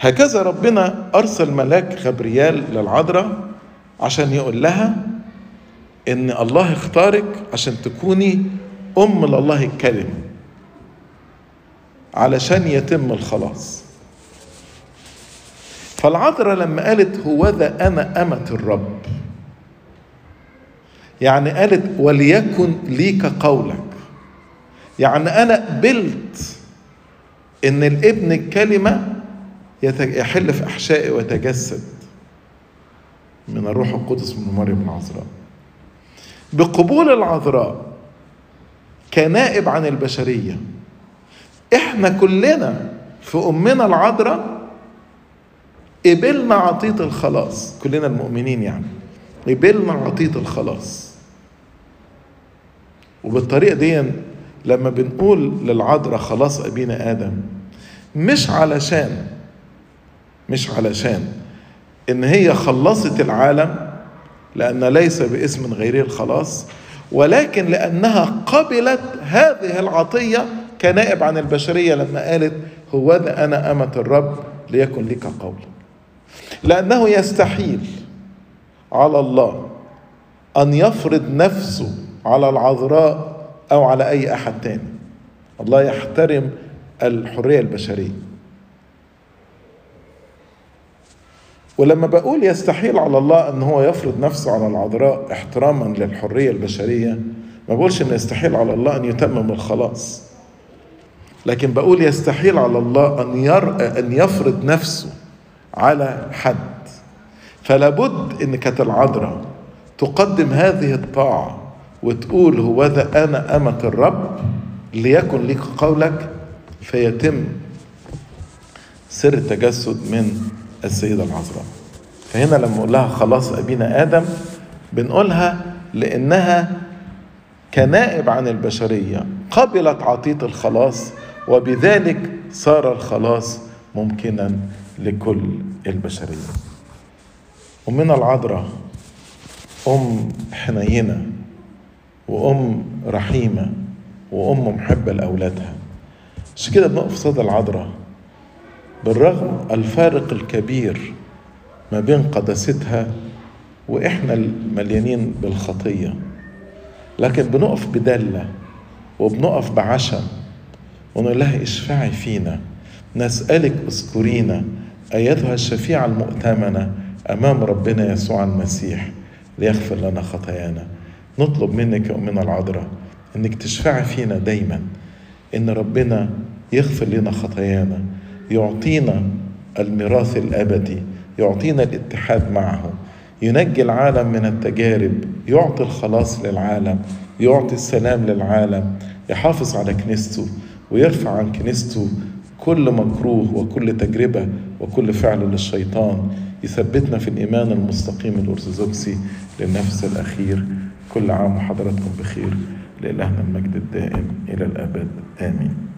S1: هكذا ربنا أرسل ملاك غبريال للعذراء عشان يقول لها إن الله اختارك عشان تكوني أم لله الكلمة علشان يتم الخلاص. فالعذراء لما قالت هوذا أنا أمة الرب يعني قالت وليكن ليك قولك يعني أنا قبلت إن الابن الكلمة يحل في أحشائي ويتجسد من الروح القدس من مريم العذراء. بقبول العذراء كنائب عن البشرية. إحنا كلنا في أمنا العذراء قبلنا عطية الخلاص. كلنا المؤمنين يعني. قبلنا عطية الخلاص. وبالطريقة دي لما بنقول للعذراء خلاص أبينا آدم مش علشان مش علشان إن هي خلصت العالم لأن ليس باسم غيره الخلاص ولكن لأنها قبلت هذه العطية كنائب عن البشرية لما قالت هوذا أنا أمة الرب ليكن لك قولا لأنه يستحيل على الله أن يفرض نفسه على العذراء أو على أي أحد تاني. الله يحترم الحرية البشرية. ولما بقول يستحيل على الله ان هو يفرض نفسه على العذراء احتراما للحرية البشرية ما بقولش إن يستحيل على الله أن يتمم الخلاص. لكن بقول يستحيل على الله أن ير... أن يفرض نفسه على حد. فلا بد ان كانت العذراء تقدم هذه الطاعة وتقول هوذا أنا أمة الرب ليكن لك قولك فيتم سر التجسد من السيدة العذراء. فهنا لما نقول لها خلاص أبينا آدم بنقولها لأنها كنائب عن البشرية. قبلت عطية الخلاص وبذلك صار الخلاص ممكنا لكل البشرية. أمنا العذراء أم حنينة وأم رحيمة وأم محبة لأولادها. عشان كده بنقف صدى العذراء؟ بالرغم الفارق الكبير ما بين قداستها وإحنا المليانين بالخطية. لكن بنقف بدلة وبنقف بعشم ونقول لها اشفعي فينا. نسألك اذكرينا أيتها الشفيعة المؤتمنة أمام ربنا يسوع المسيح ليغفر لنا خطايانا. نطلب منك يا أمنا العذراء إنك تشفعي فينا دايما. إن ربنا يغفر لنا خطايانا. يعطينا الميراث الأبدي يعطينا الاتحاد معه ينجي العالم من التجارب يعطي الخلاص للعالم يعطي السلام للعالم يحافظ على كنيسته ويرفع عن كنيسته كل مكروه وكل تجربة وكل فعل للشيطان يثبتنا في الإيمان المستقيم الأرثوذكسي للنفس الأخير. كل عام وحضراتكم بخير لإلهنا المجد الدائم إلى الأبد. آمين.